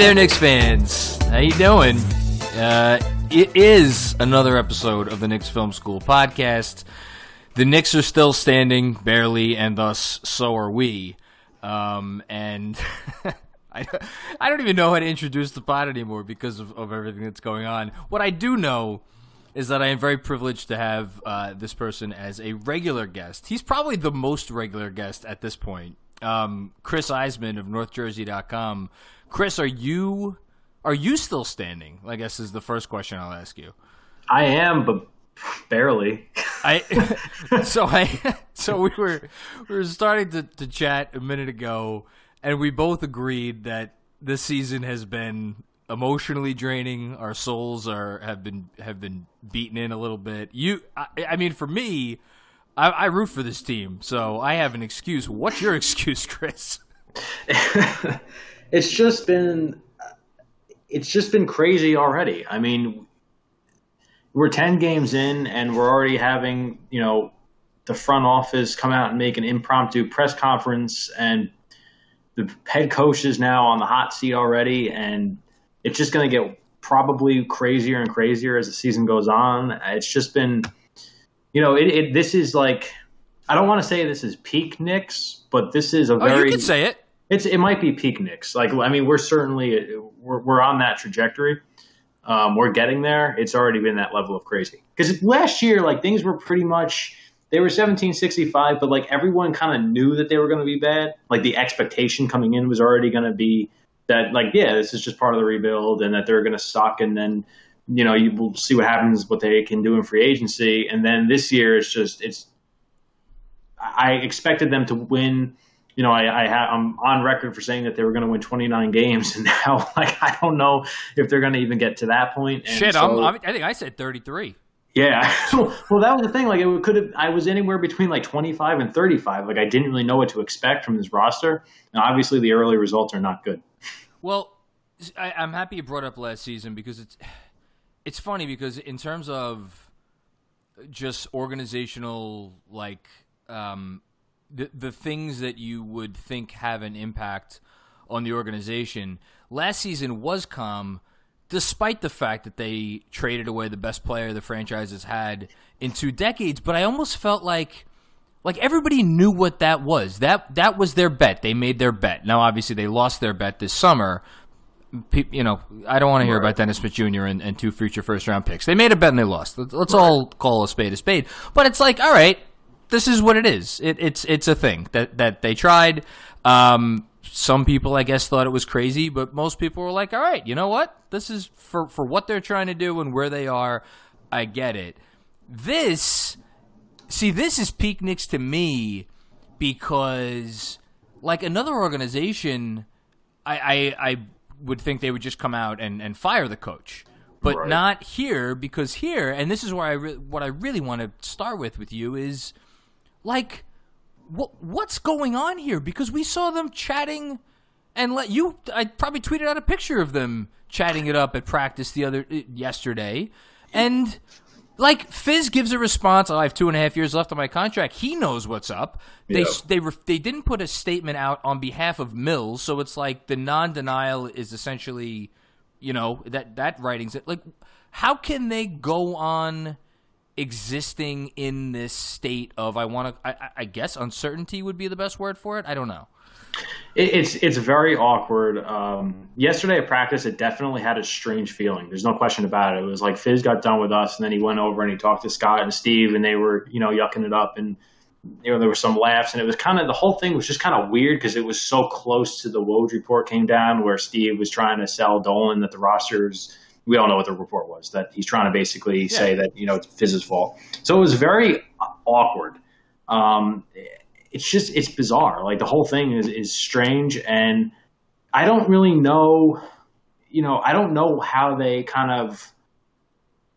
There, Knicks fans. How you doing? Uh, it is another episode of the Knicks Film School podcast. The Knicks are still standing, barely, and thus so are we. Um, and I, I don't even know how to introduce the pod anymore because of, of everything that's going on. What I do know is that I am very privileged to have uh, this person as a regular guest. He's probably the most regular guest at this point. Um, Chris Iseman of NorthJersey.com. Chris, are you are you still standing? I guess is the first question I'll ask you. I am, but barely. I so I so we were we were starting to, to chat a minute ago, and we both agreed that this season has been emotionally draining. Our souls are have been have been beaten in a little bit. You, I, I mean, for me, I, I root for this team, so I have an excuse. What's your excuse, Chris? it's just been it's just been crazy already. I mean, we're 10 games in and we're already having, you know, the front office come out and make an impromptu press conference and the head coach is now on the hot seat already and it's just going to get probably crazier and crazier as the season goes on. It's just been you know, it, it this is like I don't want to say this is peak Knicks, but this is a very Oh, you can say it. it's it might be peak Knicks. Like I mean, we're certainly we're we're on that trajectory. Um, we're getting there. It's already been that level of crazy. Because last year, like things were pretty much they were 1765, but like everyone kind of knew that they were going to be bad. Like the expectation coming in was already going to be that like yeah, this is just part of the rebuild, and that they're going to suck, and then you know you will see what happens, what they can do in free agency, and then this year it's just it's. I expected them to win you know, I, I ha- I'm on record for saying that they were going to win 29 games, and now, like, I don't know if they're going to even get to that point. And Shit, so, I'm, I'm, I think I said 33. yeah. well, that was the thing. Like, it could have. I was anywhere between like 25 and 35. Like, I didn't really know what to expect from this roster. Now, obviously, the early results are not good. Well, I, I'm happy you brought up last season because it's it's funny because in terms of just organizational like um, the the things that you would think have an impact on the organization, last season was calm. Despite the fact that they traded away the best player the franchise has had in two decades, but I almost felt like like everybody knew what that was. That that was their bet. They made their bet. Now, obviously, they lost their bet this summer. You know, I don't want to hear about Dennis Smith Jr. And, and two future first round picks. They made a bet and they lost. Let's, all call a spade a spade. But it's like, all right, this is what it is. It, it's it's a thing that that they tried. Um, some people, I guess, thought it was crazy, but most people were like, all right, you know what? This is for for what they're trying to do and where they are. I get it. This see, this is peak Knicks to me because, like another organization, I, I, I would think they would just come out and, and fire the coach, but Right. not here because here, and this is where I re- what I really want to start with with you is like what what's going on here? Because we saw them chatting and let you I probably tweeted out a picture of them chatting it up at practice the other uh, yesterday. And like Fizz gives a response. Oh, I have two and a half years left on my contract. He knows what's up. They Yeah. they re- they didn't put a statement out on behalf of Mills, so it's like the non denial is essentially, you know, that that writing's it. Like, how can they go on existing in this state of I want to. I, I guess uncertainty would be the best word for it. I don't know. It, it's it's very awkward. Um, yesterday at practice, it definitely had a strange feeling. There's no question about it. It was like Fizz got done with us, and then he went over and he talked to Scott and Steve, and they were you know yucking it up, and you know there were some laughs, and it was kind of the whole thing was just kind of weird because it was so close to the Woj report came down where Steve was trying to sell Dolan that the rosters. We all know what the report was that he's trying to basically yeah. say that you know it's Fizz's fault. So it was very awkward. Um, it's just it's bizarre. Like the whole thing is is strange, and I don't really know. You know, I don't know how they kind of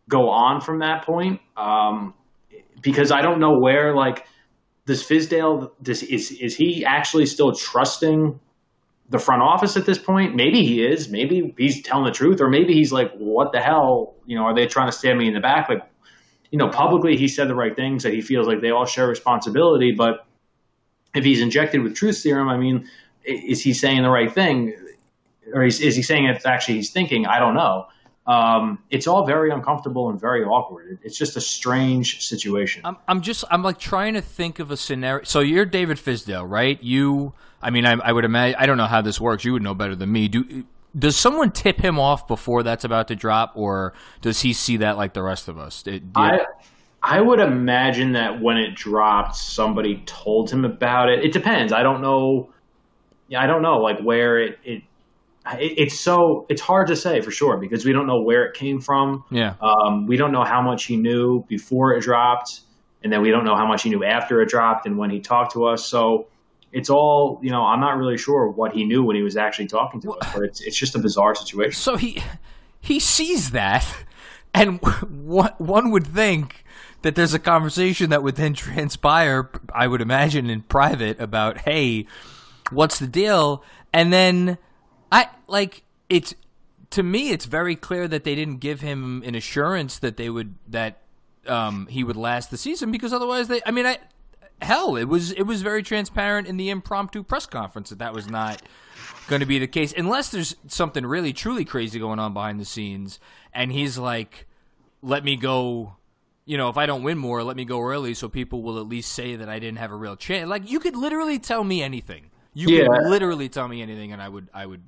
go on from that point um, because I don't know where like does Fizdale this is is he actually still trusting the front office at this point? Maybe he is. Maybe he's telling the truth, or maybe he's like, "What the hell? You know, are they trying to stab me in the back?" Like, you know, publicly he said the right things that he feels like they all share responsibility, but if he's injected with truth serum, I mean, is he saying the right thing, or is, is he saying it's actually he's thinking? I don't know. Um, it's all very uncomfortable and very awkward. It's just a strange situation. I'm, I'm just, I'm like trying to think of a scenario. So you're David Fizdale, right? You, I mean, I, I would imagine, I don't know how this works. You would know better than me. Do does someone tip him off before that's about to drop, or does he see that like the rest of us? It, I, I would imagine that when it dropped, somebody told him about it. It depends. I don't know. Yeah, I don't know like where it, it, it it's so it's hard to say for sure because we don't know where it came from. Yeah. Um, we don't know how much he knew before it dropped, and then we don't know how much he knew after it dropped and when he talked to us. So it's all you know. I'm not really sure what he knew when he was actually talking to us, but it's it's just a bizarre situation. So he he sees that, and what one would think that there's a conversation that would then transpire, I would imagine, in private about, hey, what's the deal? And then I like it's to me, it's very clear that they didn't give him an assurance that they would that um, he would last the season because otherwise they. I mean, I hell, it was it was very transparent in the impromptu press conference that that was not going to be the case unless there's something really truly crazy going on behind the scenes and he's like let me go you know, if I don't win more, let me go early so people will at least say that I didn't have a real chance. Like you could literally tell me anything. You yeah. could literally tell me anything and I would I would,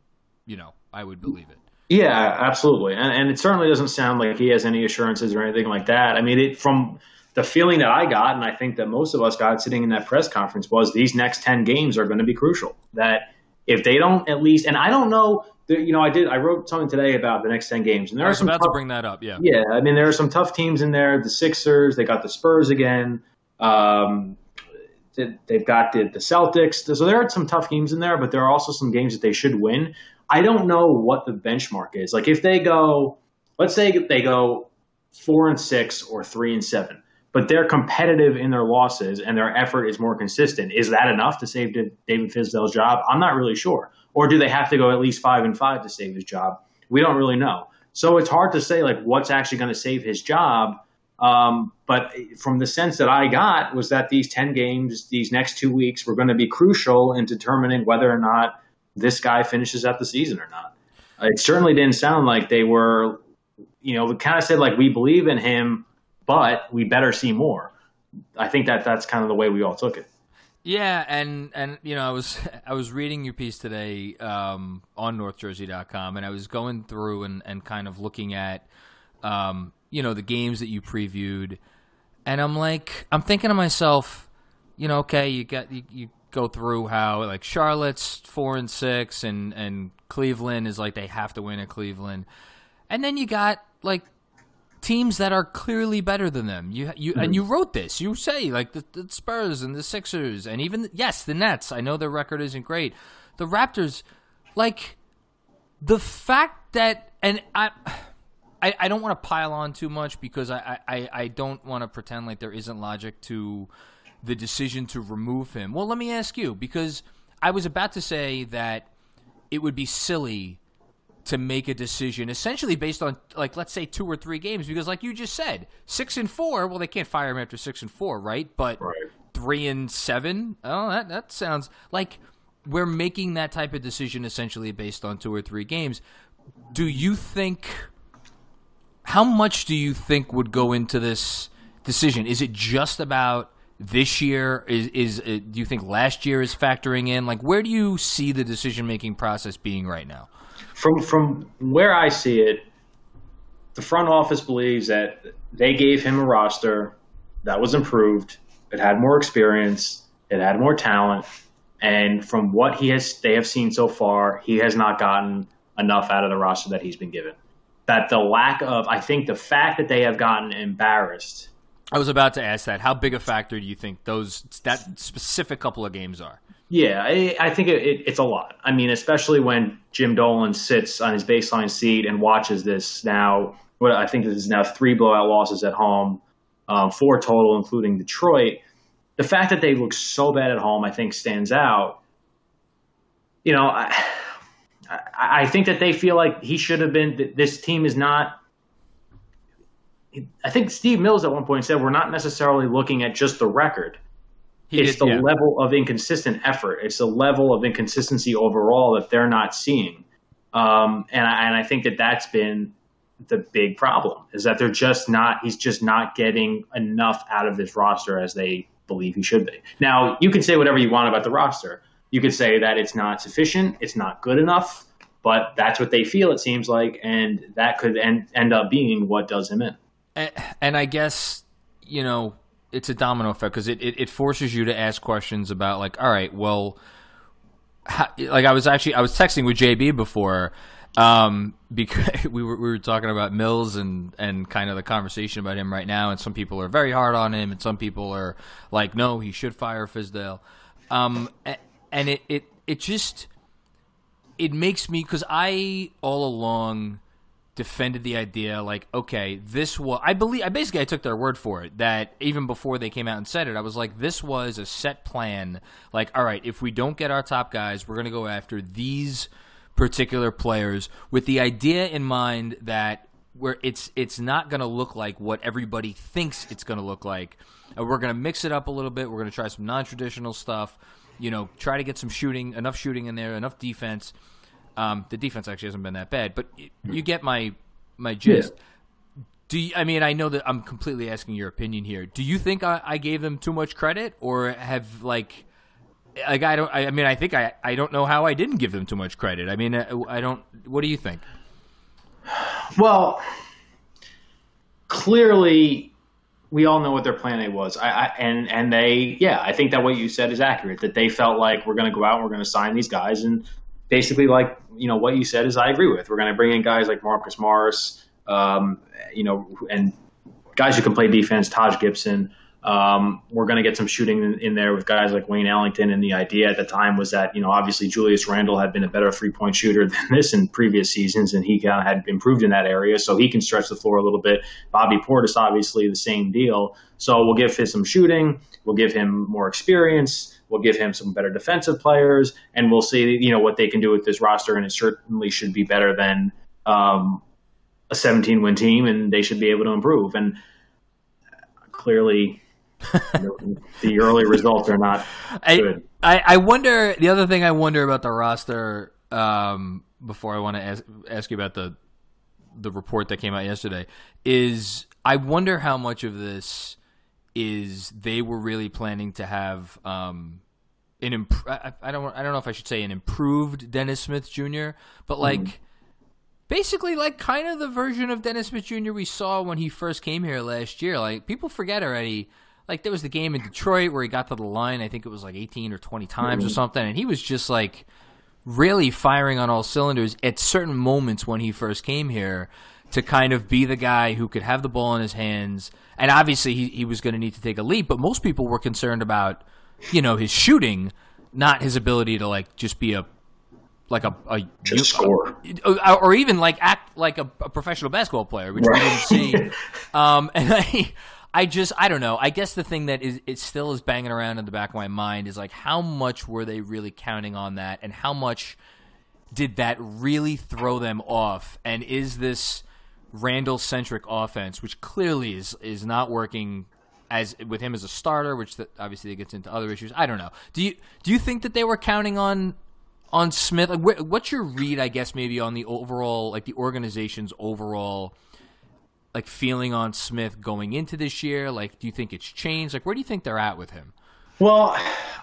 you know, I would believe it. Yeah, absolutely. And, and it certainly doesn't sound like he has any assurances or anything like that. I mean, it, from the feeling that I got, and I think that most of us got sitting in that press conference, was these next 10 games are going to be crucial. That if they don't at least, and I don't know you know, I did. I wrote something today about the next ten games, and there I are some about tough, to bring that up. Yeah, yeah. I mean, there are some tough teams in there. The Sixers, they got the Spurs again. Um, they've got the, the Celtics. So there are some tough games in there, but there are also some games that they should win. I don't know what the benchmark is. Like if they go, let's say they go four and six or three and seven, but they're competitive in their losses and their effort is more consistent. Is that enough to save David Fizdale's job? I'm not really sure or do they have to go at least five and five to save his job? We don't really know. So it's hard to say like what's actually going to save his job. Um, but from the sense that I got was that these 10 games, these next two weeks were going to be crucial in determining whether or not this guy finishes out the season or not. It certainly didn't sound like they were, you know, kind of said like, we believe in him, but we better see more. I think that that's kind of the way we all took it. Yeah, and and you know, I was I was reading your piece today um, on NorthJersey.com, and I was going through and, and kind of looking at um, you know the games that you previewed, and I'm like, I'm thinking to myself, you know, okay, you got you, you go through how like Charlotte's four and six, and and Cleveland is like they have to win at Cleveland, and then you got like teams that are clearly better than them. You you mm-hmm. and you wrote this. You say like the, the, Spurs and the Sixers and even yes, the Nets. I know their record isn't great. The Raptors, like the fact that and I. I, I don't want to pile on too much because I, I, I don't want to pretend like there isn't logic to the decision to remove him. Well, let me ask you because I was about to say that it would be silly to make a decision essentially based on like let's say two or three games because like you just said six and four well they can't fire him after six and four right but right. three and seven oh that that sounds like we're making that type of decision essentially based on two or three games do you think how much do you think would go into this decision? Is it just about this year? Is is uh, do you think last year is factoring in? Like, where do you see the decision making process being right now? From from where I see it, the front office believes that they gave him a roster that was improved. It had more experience. It had more talent. And from what he has, they have seen so far, he has not gotten enough out of the roster that he's been given. That the lack of, I think, the fact that they have gotten embarrassed. I was about to ask that. How big a factor do you think those that specific couple of games are? Yeah, I, I think it, it, it's a lot. I mean, especially when Jim Dolan sits on his baseline seat and watches this now. What I think this is now three blowout losses at home, um, four total, including Detroit. The fact that they look so bad at home, I think, stands out. You know, I, I think that they feel like he should have been. This team is not. I think Steve Mills at one point said we're not necessarily looking at just the record. He it's did, the yeah. level of inconsistent effort. It's the level of inconsistency overall that they're not seeing, um, and I, and I think that that's been the big problem is that they're just not. He's just not getting enough out of this roster as they believe he should be. Now you can say whatever you want about the roster you could say that it's not sufficient, it's not good enough, but that's what they feel it seems like, and that could end end up being what does him in. And, and I guess you know it's a domino effect because it, it, it forces you to ask questions about like, all right, well, how, like I was actually I was texting with JB before um, because we were we were talking about Mills and and kind of the conversation about him right now, and some people are very hard on him, and some people are like, no, he should fire Fizdale. Um, and it it it just it makes me because I all along defended the idea like okay this was I believe I basically I took their word for it that even before they came out and said it I was like this was a set plan. Like all right if we don't get our top guys we're going to go after these particular players with the idea in mind that where it's it's not going to look like what everybody thinks it's going to look like. And we're going to mix it up a little bit. We're going to try some non-traditional stuff you know, try to get some shooting, enough shooting in there, enough defense. Um, the defense actually hasn't been that bad, but you get my my gist. Yeah. Do you, I mean I know that I'm completely asking your opinion here. Do you think I, I gave them too much credit, or have like like I don't I, I mean I think I I don't know how I didn't give them too much credit. I mean I, I don't. What do you think? Well, clearly we all know what their plan A was. I, I, and and they yeah, I think that what you said is accurate. That they felt like we're going to go out and we're going to sign these guys, and basically like you know what you said is I agree with. We're going to bring in guys like Marcus Morris, um, you know, and guys who can play defense, Taj Gibson. Um, we're going to get some shooting in, in, there with guys like Wayne Ellington. And the idea at the time was that, you know, obviously Julius Randle had been a better three point shooter than this in previous seasons, and he kind of had improved in that area. So he can stretch the floor a little bit. Bobby Portis, obviously, the same deal. So we'll give him some shooting. We'll give him more experience. We'll give him some better defensive players, and we'll see, you know, what they can do with this roster. And it certainly should be better than um, a 17 win team, and they should be able to improve. And clearly, the early results are not good. I, I wonder. The other thing I wonder about the roster. Um, before I want to ask, ask you about the the report that came out yesterday is I wonder how much of this is they were really planning to have um, an imp- I, I, don't I don't know if I should say an improved Dennis Smith Jr. but like mm-hmm. basically like kind of the version of Dennis Smith Jr. we saw when he first came here last year. Like people forget already like there was the game in Detroit where he got to the line. I think it was like 18 or 20 times mm-hmm. or something, and he was just like really firing on all cylinders at certain moments when he first came here to kind of be the guy who could have the ball in his hands. And obviously, he, he was going to need to take a leap, but most people were concerned about, you know, his shooting, not his ability to like just be a like a, a just score, or even like act like a, a professional basketball player, which right. we didn't see. um, and I, I just I don't know. I guess the thing that is it still is banging around in the back of my mind is like how much were they really counting on that and how much did that really throw them off and is this Randle centric offense which clearly is is not working as with him as a starter which obviously gets into other issues. I don't know. Do you do you think that they were counting on on Smith like wh- what's your read I guess maybe on the overall like the organization's overall like feeling on Smith going into this year? Like, do you think it's changed? Like, where do you think they're at with him? Well,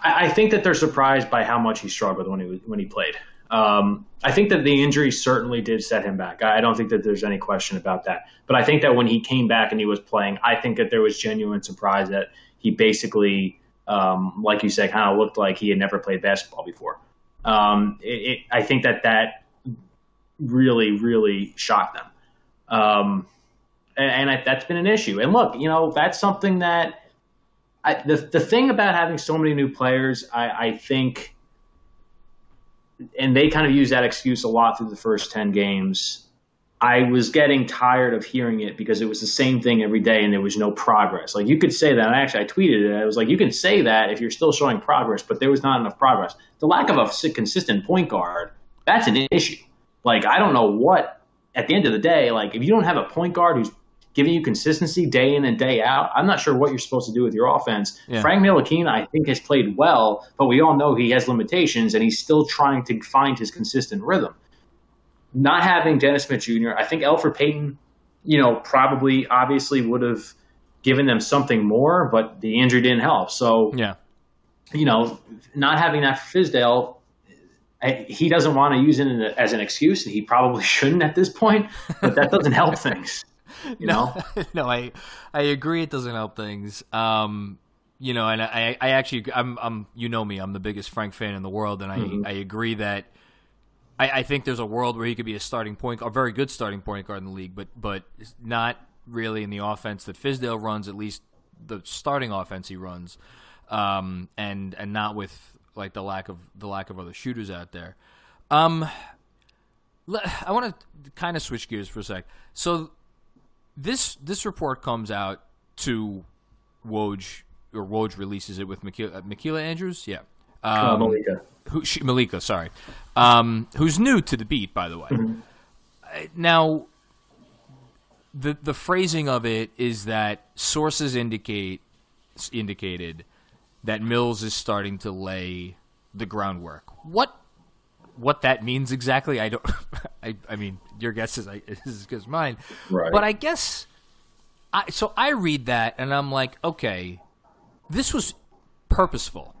I, I think that they're surprised by how much he struggled when he was, when he played. Um, I think that the injury certainly did set him back. I don't think that there's any question about that. But I think that when he came back and he was playing, I think that there was genuine surprise that he basically, um, like you said, kind of looked like he had never played basketball before. Um, it, it, I think that that really, really shocked them. Um, and, and I, that's been an issue. And look, you know, that's something that I, the the thing about having so many new players, I, I think, and they kind of use that excuse a lot through the first ten games. I was getting tired of hearing it because it was the same thing every day and there was no progress. Like you could say that. And actually, I tweeted it. I was like, you can say that if you're still showing progress, but there was not enough progress. The lack of a consistent point guard, that's an issue. Like I don't know what. At the end of the day, like if you don't have a point guard who's giving you consistency day in and day out, I'm not sure what you're supposed to do with your offense. Yeah. Frank Ntilikina, I think, has played well, but we all know he has limitations, and he's still trying to find his consistent rhythm. Not having Dennis Smith Jr., I think Elfrid Payton, you know, probably obviously would have given them something more, but the injury didn't help. So, yeah, you know, not having that for Fizdale, he doesn't want to use it as an excuse, and he probably shouldn't at this point. But that doesn't help things. You no, know? no, I I agree. It doesn't help things. Um, you know, and I I actually I'm I'm you know me. I'm the biggest Frank fan in the world, and I mm-hmm. I agree that. I, I think there's a world where he could be a starting point, a very good starting point guard in the league, but but not really in the offense that Fizdale runs. At least the starting offense he runs, um, and and not with like the lack of the lack of other shooters out there. Um, I want to kind of switch gears for a sec. So this this report comes out to Woj or Woj releases it with Makila, uh, Andrews. Yeah, um, uh, Malika. Who, she, Malika, sorry, um, who's new to the beat, by the way. Mm-hmm. Uh, now, the the phrasing of it is that sources indicate indicated that Mills is starting to lay the groundwork. What what that means exactly, I don't. I, I mean, your guess is, is as good as mine. Right. But I guess, I so I read that and I'm like, okay, this was purposeful.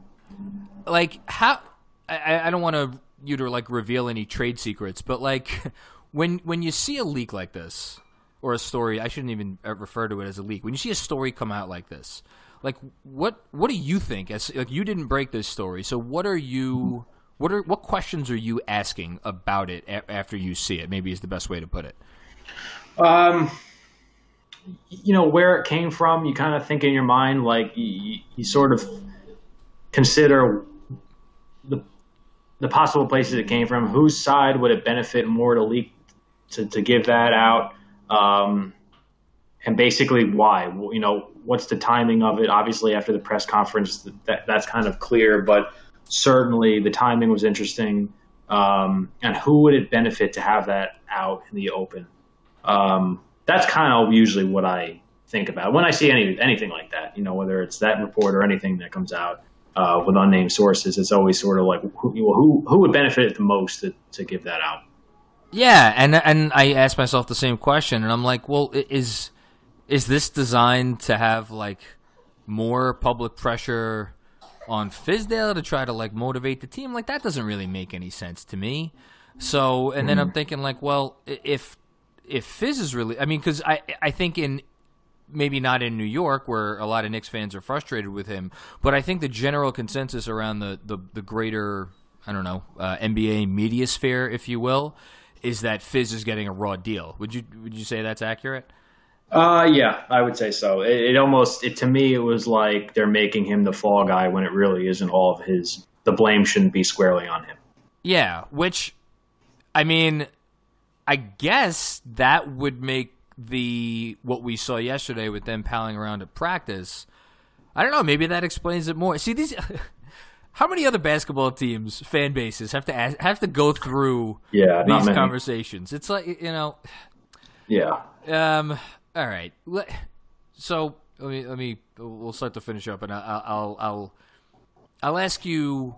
Like how? I, I don't want to you to like reveal any trade secrets, but like when when you see a leak like this or a story, I shouldn't even refer to it as a leak. When you see a story come out like this, like what what do you think? As like you didn't break this story, so what are you? What are what questions are you asking about it a- after you see it? Maybe is the best way to put it. Um, you know where it came from. You kind of think in your mind, like you, you sort of consider the the possible places it came from. Whose side would it benefit more to leak to, to give that out? Um, and basically why? You know, what's the timing of it? Obviously, after the press conference, that, that's kind of clear. But certainly the timing was interesting. Um, and who would it benefit to have that out in the open? Um, that's kind of usually what I think about when I see any anything like that. You know, whether it's that report or anything that comes out uh, with unnamed sources, it's always sort of like who who, who would benefit the most to, to give that out. Yeah, and and I asked myself the same question, and I'm like, well, is is this designed to have like more public pressure on Fizdale to try to like motivate the team. Like that doesn't really make any sense to me. So, and then I'm mm-hmm. thinking like, well, if if Fizz is really, I mean, because I I think in maybe not in New York where a lot of Knicks fans are frustrated with him, but I think the general consensus around the the, the greater I don't know uh, NBA media sphere, if you will, is that Fizz is getting a raw deal. Would you would you say that's accurate? Uh, yeah, I would say so. It, it, almost, it to me, it was like they're making him the fall guy when it really isn't all of his. The blame shouldn't be squarely on him. Yeah, which, I mean, I guess that would make the what we saw yesterday with them palling around at practice. I don't know. Maybe that explains it more. See these. How many other basketball teams, fan bases, have to ask, have to go through yeah, these conversations? It's like you know. Yeah. Um. All right. So let me let me we'll start to finish up, and I'll I'll I'll, I'll ask you.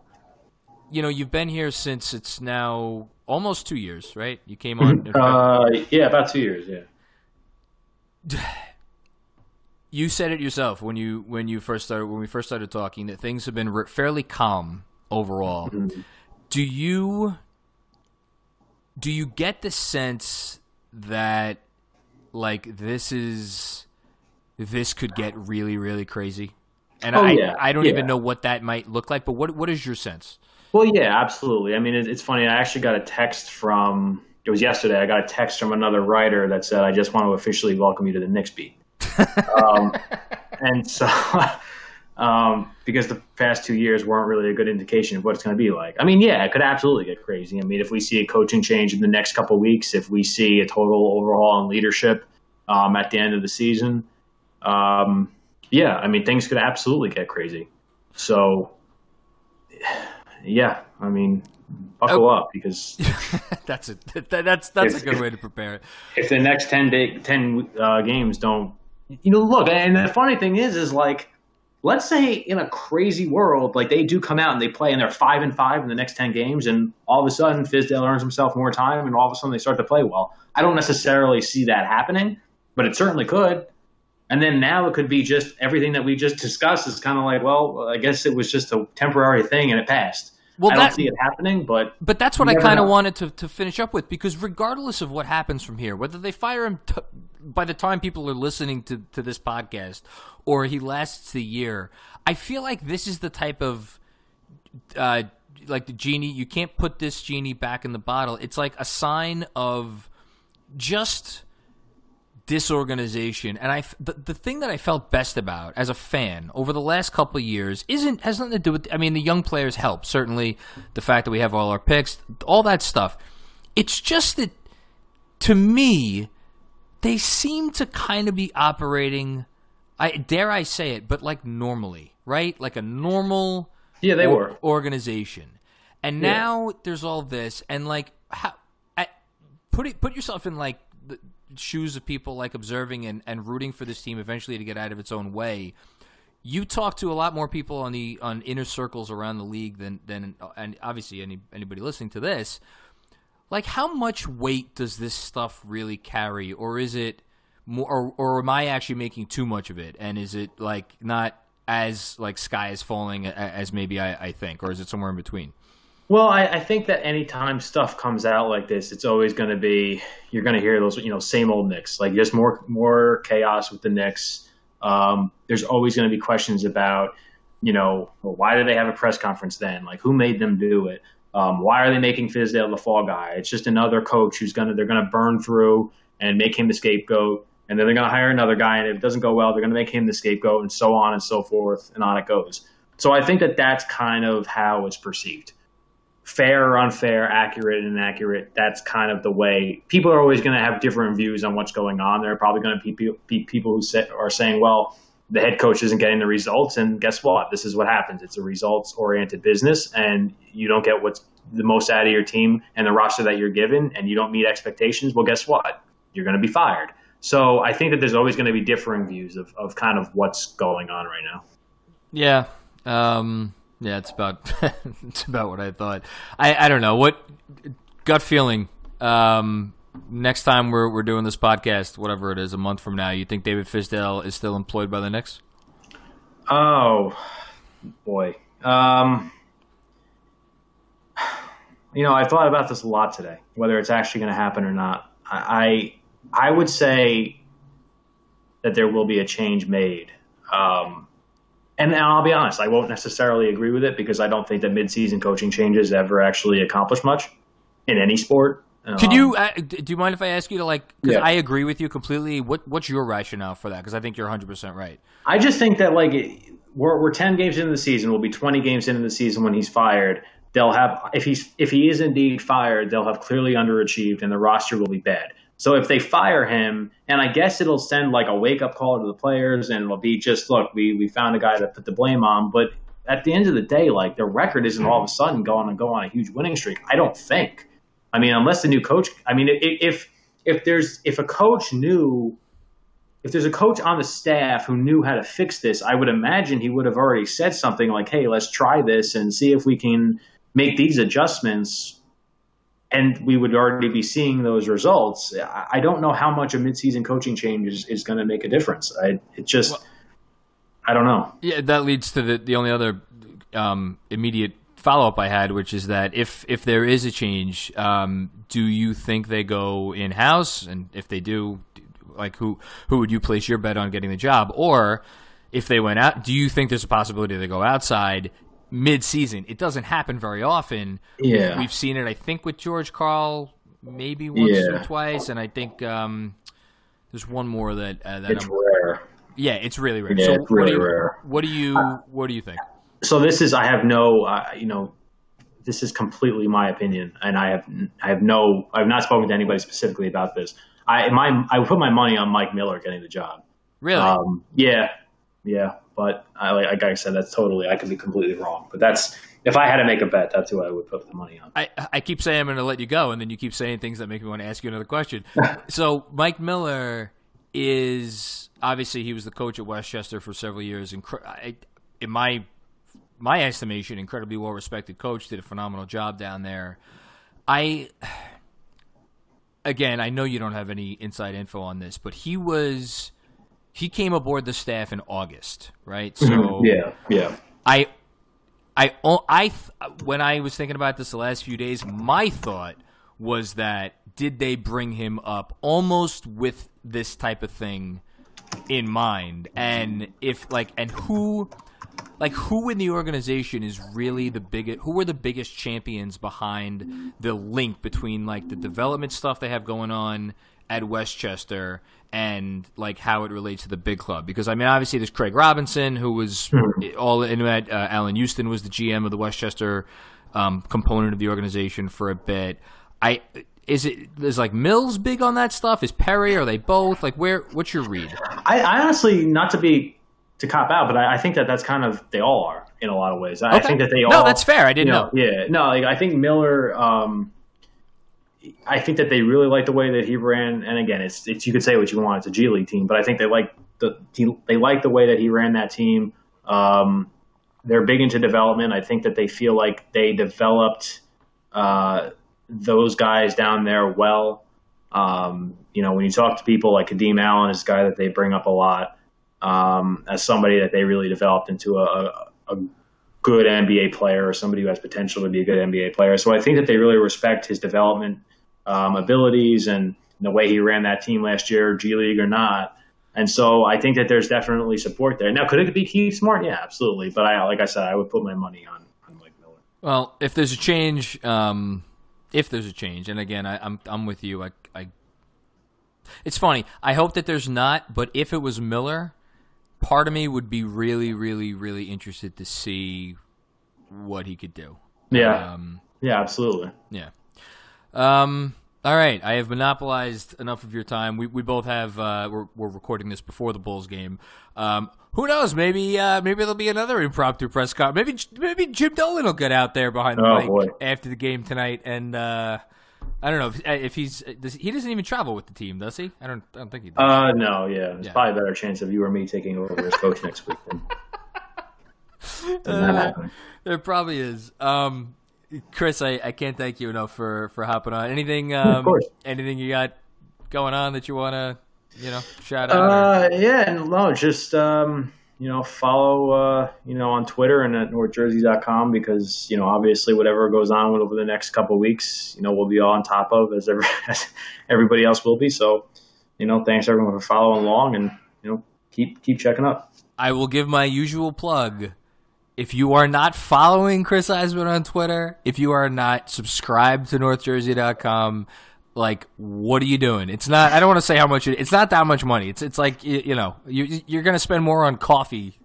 You know, you've been here since it's now almost two years, right? You came on. uh, yeah, about two years. Yeah. you said it yourself when you when you first started when we first started talking that things have been fairly calm overall. Mm-hmm. Do you do you get the sense that like this is this could get really really crazy? And oh, I yeah. I don't yeah. even know what that might look like, but what what is your sense? Well, yeah, absolutely. I mean, it, it's funny. I actually got a text from it was yesterday. I got a text from another writer that said, "I just want to officially welcome you to the Knicks beat." um, and so, um, because the past two years weren't really a good indication of what it's going to be like. I mean, yeah, it could absolutely get crazy. I mean, if we see a coaching change in the next couple weeks, if we see a total overhaul in leadership um, at the end of the season, um, yeah, I mean, things could absolutely get crazy. So, yeah, I mean, buckle oh. up because that's a that's that's if, a good way to prepare it. If the next 10 day 10 uh, games don't you know look and the funny thing is is like let's say in a crazy world like they do come out and they play and they're 5 and 5 in the next 10 games and all of a sudden Fizdale earns himself more time and all of a sudden they start to play well. I don't necessarily see that happening, but it certainly could. And then now it could be just everything that we just discussed is kind of like, well, I guess it was just a temporary thing and it passed. Well, I that, don't see it happening, but but that's what I kind of wanted to, to finish up with because regardless of what happens from here, whether they fire him t- by the time people are listening to, to this podcast or he lasts the year, I feel like this is the type of uh, like the genie. You can't put this genie back in the bottle. It's like a sign of just disorganization and i the, the thing that i felt best about as a fan over the last couple years isn't has nothing to do with i mean the young players help certainly the fact that we have all our picks all that stuff it's just that to me they seem to kind of be operating i dare i say it but like normally right like a normal yeah they or, were organization and now yeah. there's all this and like how I, put it put yourself in like the, shoes of people like observing and, and rooting for this team eventually to get out of its own way. You talk to a lot more people on the on inner circles around the league than than and obviously any anybody listening to this. Like how much weight does this stuff really carry, or is it more, or, or am I actually making too much of it? And is it like not as like sky is falling as maybe I, I think, or is it somewhere in between? Well, I, I, think that anytime stuff comes out like this, it's always going to be you're going to hear those you know same old Knicks, like just more more chaos with the Knicks. Um, there's always going to be questions about you know well, why do they have a press conference then? Like who made them do it? Um, why are they making Fizdale the fall guy? It's just another coach who's gonna they're gonna burn through and make him the scapegoat, and then they're gonna hire another guy, and if it doesn't go well, they're gonna make him the scapegoat, and so on and so forth, and on it goes. So I think that that's kind of how it's perceived fair or unfair, accurate and inaccurate. That's kind of the way people are always going to have different views on what's going on. There are probably going to be people who say, are saying, well, the head coach isn't getting the results. And guess what? This is what happens. It's a results oriented business, and you don't get what's the most out of your team and the roster that you're given, and you don't meet expectations. Well, guess what? You're going to be fired. So I think that there's always going to be differing views of, of kind of what's going on right now. Yeah. Um, yeah, it's about it's about what I thought. I I don't know what gut feeling. Um, next time we're we're doing this podcast, whatever it is, a month from now, you think David Fizdale is still employed by the Knicks? Oh boy. Um, you know, I thought about this a lot today, whether it's actually going to happen or not. I I would say that there will be a change made. Um, and, and I'll be honest, I won't necessarily agree with it because I don't think that midseason coaching changes ever actually accomplish much in any sport. Could you? Um, uh, do you mind if I ask you to like? Because yeah. I agree with you completely. What What's your rationale for that? Because I think you're 100 percent right. I just think that like we're we're 10 games into the season. We'll be 20 games into the season when he's fired. They'll have if he's if he is indeed fired, they'll have clearly underachieved, and the roster will be bad. So if they fire him, and I guess it'll send like a wake up call to the players, and it'll be just look, we we found a guy to put the blame on. But at the end of the day, like their record isn't all of a sudden going to go on a huge winning streak. I don't think. I mean, unless the new coach. I mean, if if there's if a coach knew. If there's a coach on the staff who knew how to fix this, I would imagine he would have already said something like, "Hey, let's try this and see if we can make these adjustments and we would already be seeing those results. I don't know how much a midseason coaching change is, is going to make a difference. I it just well, I don't know. Yeah, that leads to the the only other um, immediate follow up I had, which is that if if there is a change, um, do you think they go in house? And if they do, like who who would you place your bet on getting the job? Or if they went out, do you think there's a possibility they go outside mid season? It doesn't happen very often. Yeah, we've seen it. I think with George Karl, maybe once yeah. or twice, and I think um, there's one more that uh, that it's I'm, rare. Yeah, it's really rare. Yeah, so it's really what you, rare. What do you What do you think? So this is I have no uh, you know this is completely my opinion, and I have I have no I have not spoken to anybody specifically about this. I my I put my money on Mike Miller getting the job. Really? Um, yeah, yeah. But I, like I said, that's totally I could be completely wrong. But that's if I had to make a bet, that's who I would put the money on. I, I keep saying I'm going to let you go, and then you keep saying things that make me want to ask you another question. so Mike Miller is obviously he was the coach at Westchester for several years. And in my my estimation, incredibly well respected coach, did a phenomenal job down there. I again, I know you don't have any inside info on this, but he was he came aboard the staff in August, right? Mm-hmm. So yeah, yeah. I I I when I was thinking about this the last few days, my thought was that did they bring him up almost with this type of thing in mind, and if like and who like who in the organization is really the biggest who are the biggest champions behind the link between like the development stuff they have going on at Westchester and like how it relates to the big club? Because I mean obviously there's Craig Robinson who was mm-hmm. all in at uh, Allan Houston was the GM of the Westchester um, component of the organization for a bit. I is it is like Mills big on that stuff? Is Perry are they both? Like where what's your read? I, I honestly not to be to cop out, but I, I, think that that's kind of they all are in a lot of ways. I, okay. think that they all. No, that's fair. I didn't you know, know. Yeah, no, like, I think Miller. Um, I think that they really like the way that he ran, and again, it's, it's you could say what you want. It's a G League team, but I think they like the they like the way that he ran that team. Um, they're big into development. I think that they feel like they developed uh, those guys down there well. Um, you know, when you talk to people like Kadeem Allen is a guy that they bring up a lot um, as somebody that they really developed into a, a, good NBA player or somebody who has potential to be a good NBA player. So I think that they really respect his development um, abilities and the way he ran that team last year, G League or not. And so I think that there's definitely support there. Now, could it be Keith Smart? Yeah, absolutely. But I, like I said, I would put my money on, on Mike Miller. Well, if there's a change, um, if there's a change, and again, I, I'm I'm with you. I, I, it's funny. I hope that there's not, but if it was Miller, part of me would be really, really, really interested to see what he could do. Yeah. Um, yeah, absolutely. Yeah. Um, all right, I have monopolized enough of your time. We we both have. Uh, we're we're recording this before the Bulls game. Um, who knows? Maybe uh, maybe there'll be another impromptu press conference. Maybe maybe Jim Dolan will get out there behind the oh, mic boy. after the game tonight and uh, I don't know if, uh, if he's uh, does, he doesn't even travel with the team, does he? I don't I don't think he does. Uh, no, yeah, there's yeah. probably a better chance of you or me taking over as coach next week. uh, there probably is. Um, Chris, I, I can't thank you enough for, for hopping on. Anything um, anything you got going on that you want to you know shout out? Uh, yeah, no, just um you know, follow, uh, you know, on Twitter and at northjersey.com because, you know, obviously whatever goes on over the next couple weeks, you know, we'll be all on top of as, every, as everybody else will be. So, you know, thanks everyone for following along and, you know, keep, keep checking up. I will give my usual plug. If you are not following Chris Iseman on Twitter, if you are not subscribed to northjersey.com, like what are you doing? It's not i don't want to say how much it, it's not that much money. It's it's like you, you know you you're going to spend more on coffee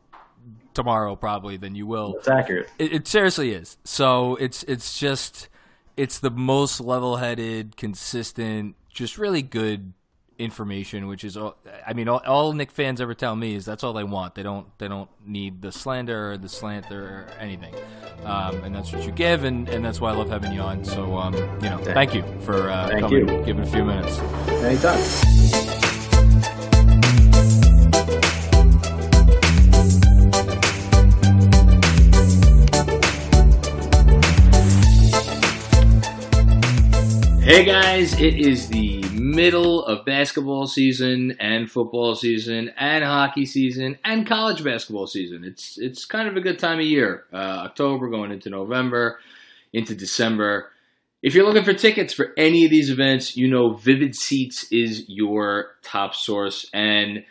tomorrow probably than you will. It's accurate. It, it seriously is. So it's it's just it's the most level-headed consistent just really good information, which is all. I mean, all, all, Knick fans ever tell me is that's all they want. They don't they don't need the slander or the slant or anything, um, and that's what you give, and, and that's why I love having you on. So, um, you know, thank you for uh, thank coming, you. giving a few minutes. Anytime. Hey guys, it is the middle of basketball season and football season and hockey season and college basketball season. It's it's kind of a good time of year. Uh, October going into November, into December. If you're looking for tickets for any of these events, you know Vivid Seats is your top source and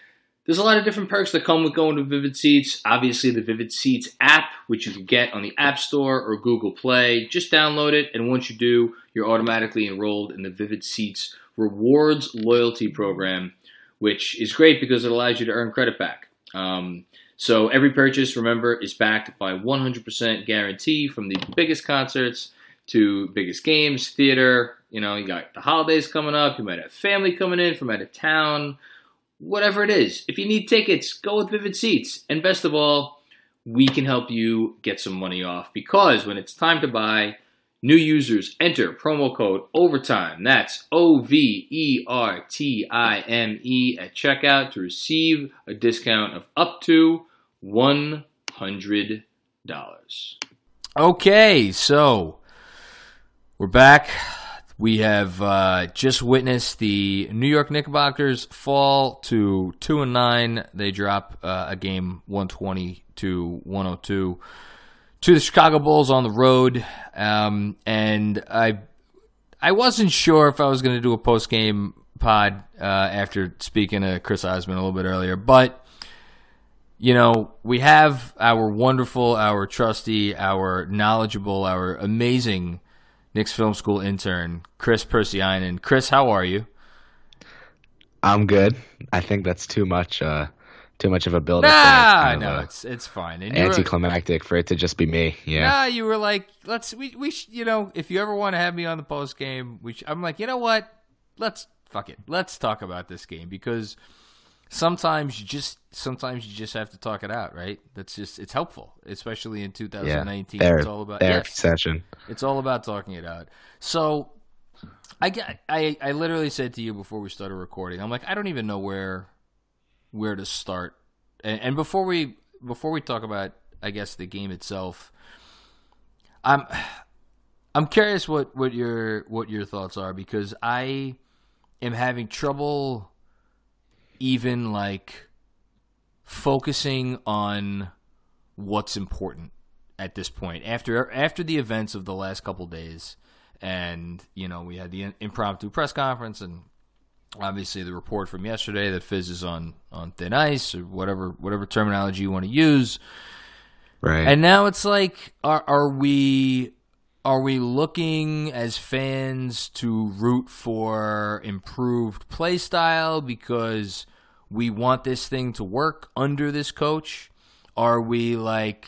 there's a lot of different perks that come with going to Vivid Seats. Obviously, the Vivid Seats app, which you can get on the App Store or Google Play. Just download it, and once you do, you're automatically enrolled in the Vivid Seats Rewards Loyalty Program, which is great because it allows you to earn credit back. Um, so every purchase, remember, is backed by 100% guarantee from the biggest concerts to biggest games, theater. You know, you got the holidays coming up. You might have family coming in from out of town whatever it is. If you need tickets, go with Vivid Seats. And best of all, we can help you get some money off because when it's time to buy, new users enter promo code OVERTIME. That's O V E R T I M E at checkout to receive a discount of up to $100. Okay, so we're back. We have uh, just witnessed the New York Knickerbockers fall to two and nine. They drop uh, a game one twenty to one hundred oh two to the Chicago Bulls on the road, um, and I I wasn't sure if I was going to do a post game pod uh, after speaking to Chris Iseman a little bit earlier, but you know, we have our wonderful, our trusty, our knowledgeable, our amazing Knicks Film School intern, Chris Percy Persianen. Chris, how are you? I'm good. I think that's too much. Uh, too much of a build. Nah, no, it's it's fine. And anticlimactic were, for it to just be me. Yeah. Nah, you were like, let's we we sh- you know, if you ever want to have me on the post game, we sh- I'm like, you know what? Let's fuck it. Let's talk about this game because sometimes you just sometimes you just have to talk it out, right? That's just it's helpful, especially in 2019. Yeah, it's all about therapy yes, session. It's all about talking it out. So I, I I literally said to you before we started recording, I'm like, I don't even know where where to start. And, and before we before we talk about, I guess the game itself, I'm I'm curious what what your what your thoughts are because I am having trouble even like focusing on what's important at this point after after the events of the last couple days and you know we had the impromptu press conference and obviously the report from yesterday that Fizz is on on thin ice or whatever whatever terminology you want to use right and now it's like are are we are we looking as fans to root for improved play style because we want this thing to work under this coach? Are we like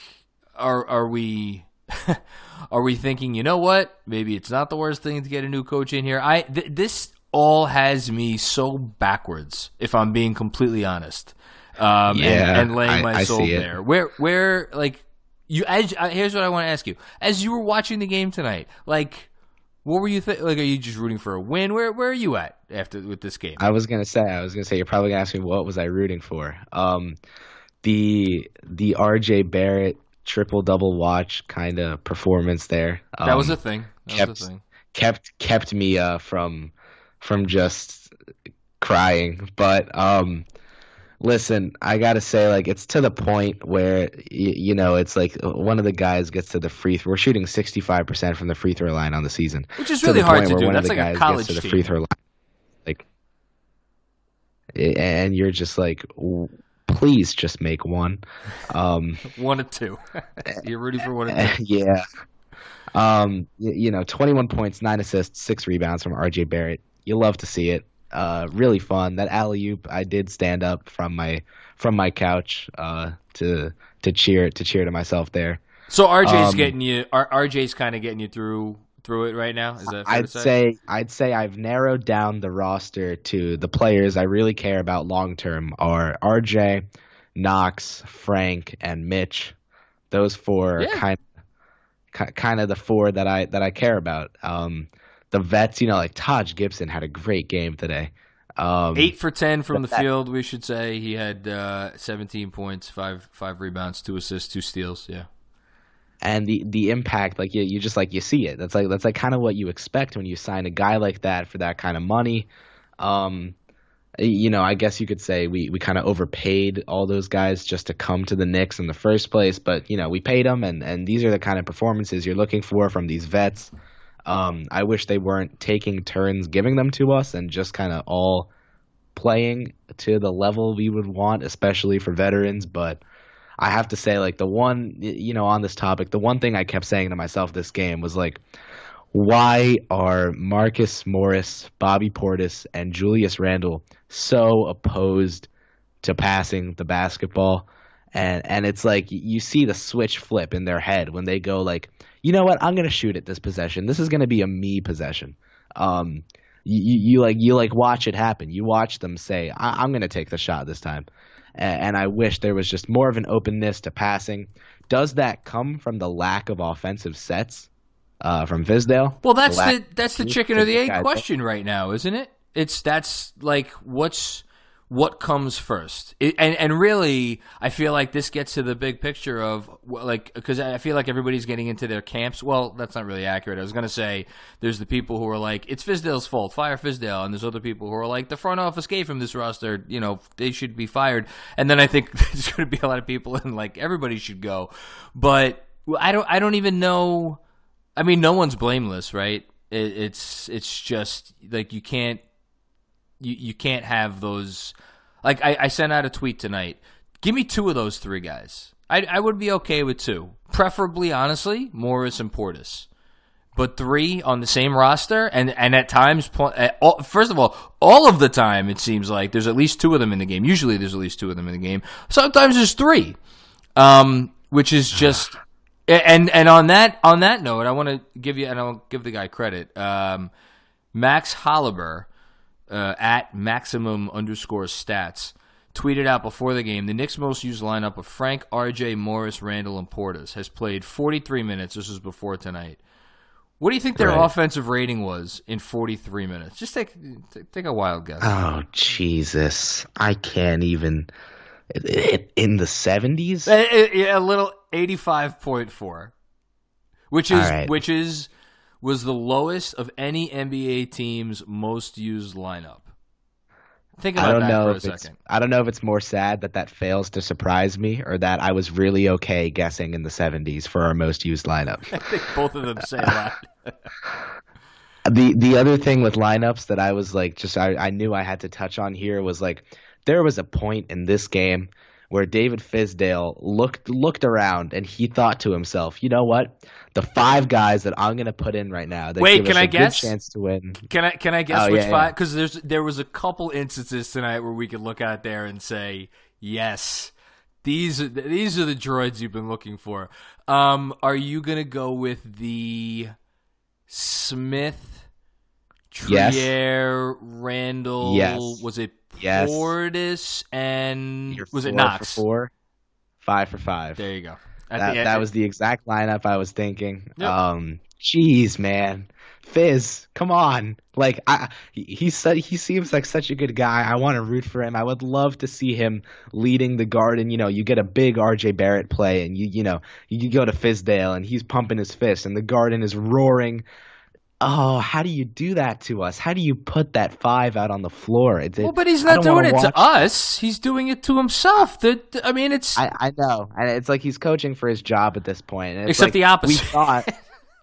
are are we are we thinking, you know what? Maybe it's not the worst thing to get a new coach in here. I th- this all has me so backwards if I'm being completely honest. Um, yeah, and, and laying my I soul there. Where where like you as uh, here's what I want to ask you. As you were watching the game tonight, like what were you th- like? Are you just rooting for a win? Where where are you at after with this game? I was gonna say, I was gonna say, you're probably gonna ask me what was I rooting for. Um, the the R.J. Barrett triple double watch kind of performance there. Um, that was a thing. That kept, was a thing. Kept kept me uh, from from just crying, but um, listen, I gotta say, like, it's to the point where y- you know, it's like one of the guys gets to the free. Th- we're shooting sixty five percent from the free throw line on the season, which is really hard to do. That's like a college to the free throw line, like, and you're just like, please just make one. Um, one or two. you're rooting for one or two. yeah. Um, you, you know, twenty one points, nine assists, six rebounds from R.J. Barrett. You love to see it uh, really fun. That alley oop, I did stand up from my from my couch uh, to to cheer to cheer to myself there. So RJ's um, getting you. RJ's kind of getting you through through it right now. Is that I'd say? say I'd say I've narrowed down the roster to the players I really care about long term are RJ, Knox, Frank, and Mitch. Those four yeah. kind kind of the four that I that I care about. Um, the vets, you know, like Taj Gibson had a great game today. Um, Eight for ten from the that, field. We should say he had uh, 17 points, five five rebounds, two assists, two steals. Yeah, and the the impact like you, you just like you see it that's like that's like kind of what you expect when you sign a guy like that for that kind of money um you know i guess you could say we we kind of overpaid all those guys just to come to the Knicks in the first place but you know we paid them and and these are the kind of performances you're looking for from these vets um i wish they weren't taking turns giving them to us and just kind of all playing to the level we would want especially for veterans but I have to say, like the one, you know, on this topic, the one thing I kept saying to myself this game was like, why are Marcus Morris, Bobby Portis, and Julius Randle so opposed to passing the basketball? And and it's like you see the switch flip in their head when they go like, you know what, I'm gonna shoot at this possession. This is gonna be a me possession. Um, you, you like you like watch it happen. You watch them say, I- am gonna take the shot this time and I wish there was just more of an openness to passing. Does that come from the lack of offensive sets uh, from Fizdale? Well, that's the, the that's the chicken or the egg question right now, isn't it? It's that's like what's what comes first. It, and and really i feel like this gets to the big picture of like because i feel like everybody's getting into their camps. Well that's not really accurate. I was going to say there's the people who are like it's fizdale's fault. Fire fizdale. And there's other people who are like the front office gave him this roster. You know they should be fired. And then i think there's going to be a lot of people and like everybody should go. But i don't i don't even know i mean no one's blameless right? It, it's it's just like you can't you, you can't have those. Like I, I sent out a tweet tonight. Give me two of those three guys. I, I would be okay with two. Preferably, honestly, Morris and Portis. But three on the same roster, and and at times, first of all, all of the time, it seems like there's at least two of them in the game. Usually, there's at least two of them in the game. Sometimes there's three, um, which is just. And and on that on that note, I want to give you and I'll give the guy credit. Um, Max Holliber uh, at maximum underscore stats tweeted out before the game the Knicks' most used lineup of Frank, RJ, Morris, Randle, and Portis has played 43 minutes. This was before tonight. What do you think their right. offensive rating was in 43 minutes? Just take take a wild guess. Oh Jesus, I can't even. In the 70s, a, a little 85.4, which is right. which is was the lowest of any NBA team's most used lineup. Think about I don't that know for a second. I don't know if it's more sad that that fails to surprise me or that I was really okay guessing in the 70s for our most used lineup. I think both of them say that. the the other thing with lineups that I was like just I, I knew I had to touch on here was like there was a point in this game where David Fizdale looked looked around and he thought to himself, you know what? the five guys that I'm gonna put in right now. That Wait, can I guess? chance to win. Can I can I guess oh, which yeah, five? Because there's there was a couple instances tonight where we could look out there and say yes. These are these are the droids you've been looking for. Um, are you gonna go with the Smith, Trier, yes. Randle? Yes. Was it yes. Portis and was it Knox? For four, five for five. There you go. That, that was the exact lineup I was thinking. Yep. Um, jeez, man, Fizz, come on! Like, I, he said he seems like such a good guy. I want to root for him. I would love to see him leading the Garden. You know, you get a big R.J. Barrett play, and you you know you go to Fizdale, and he's pumping his fist, and the Garden is roaring oh, how do you do that to us? How do you put that five out on the floor? It, well, but he's not doing it watch. to us. He's doing it to himself. The, I mean, it's. I, I, know, and it's like he's coaching for his job at this point. Except like the opposite. We thought.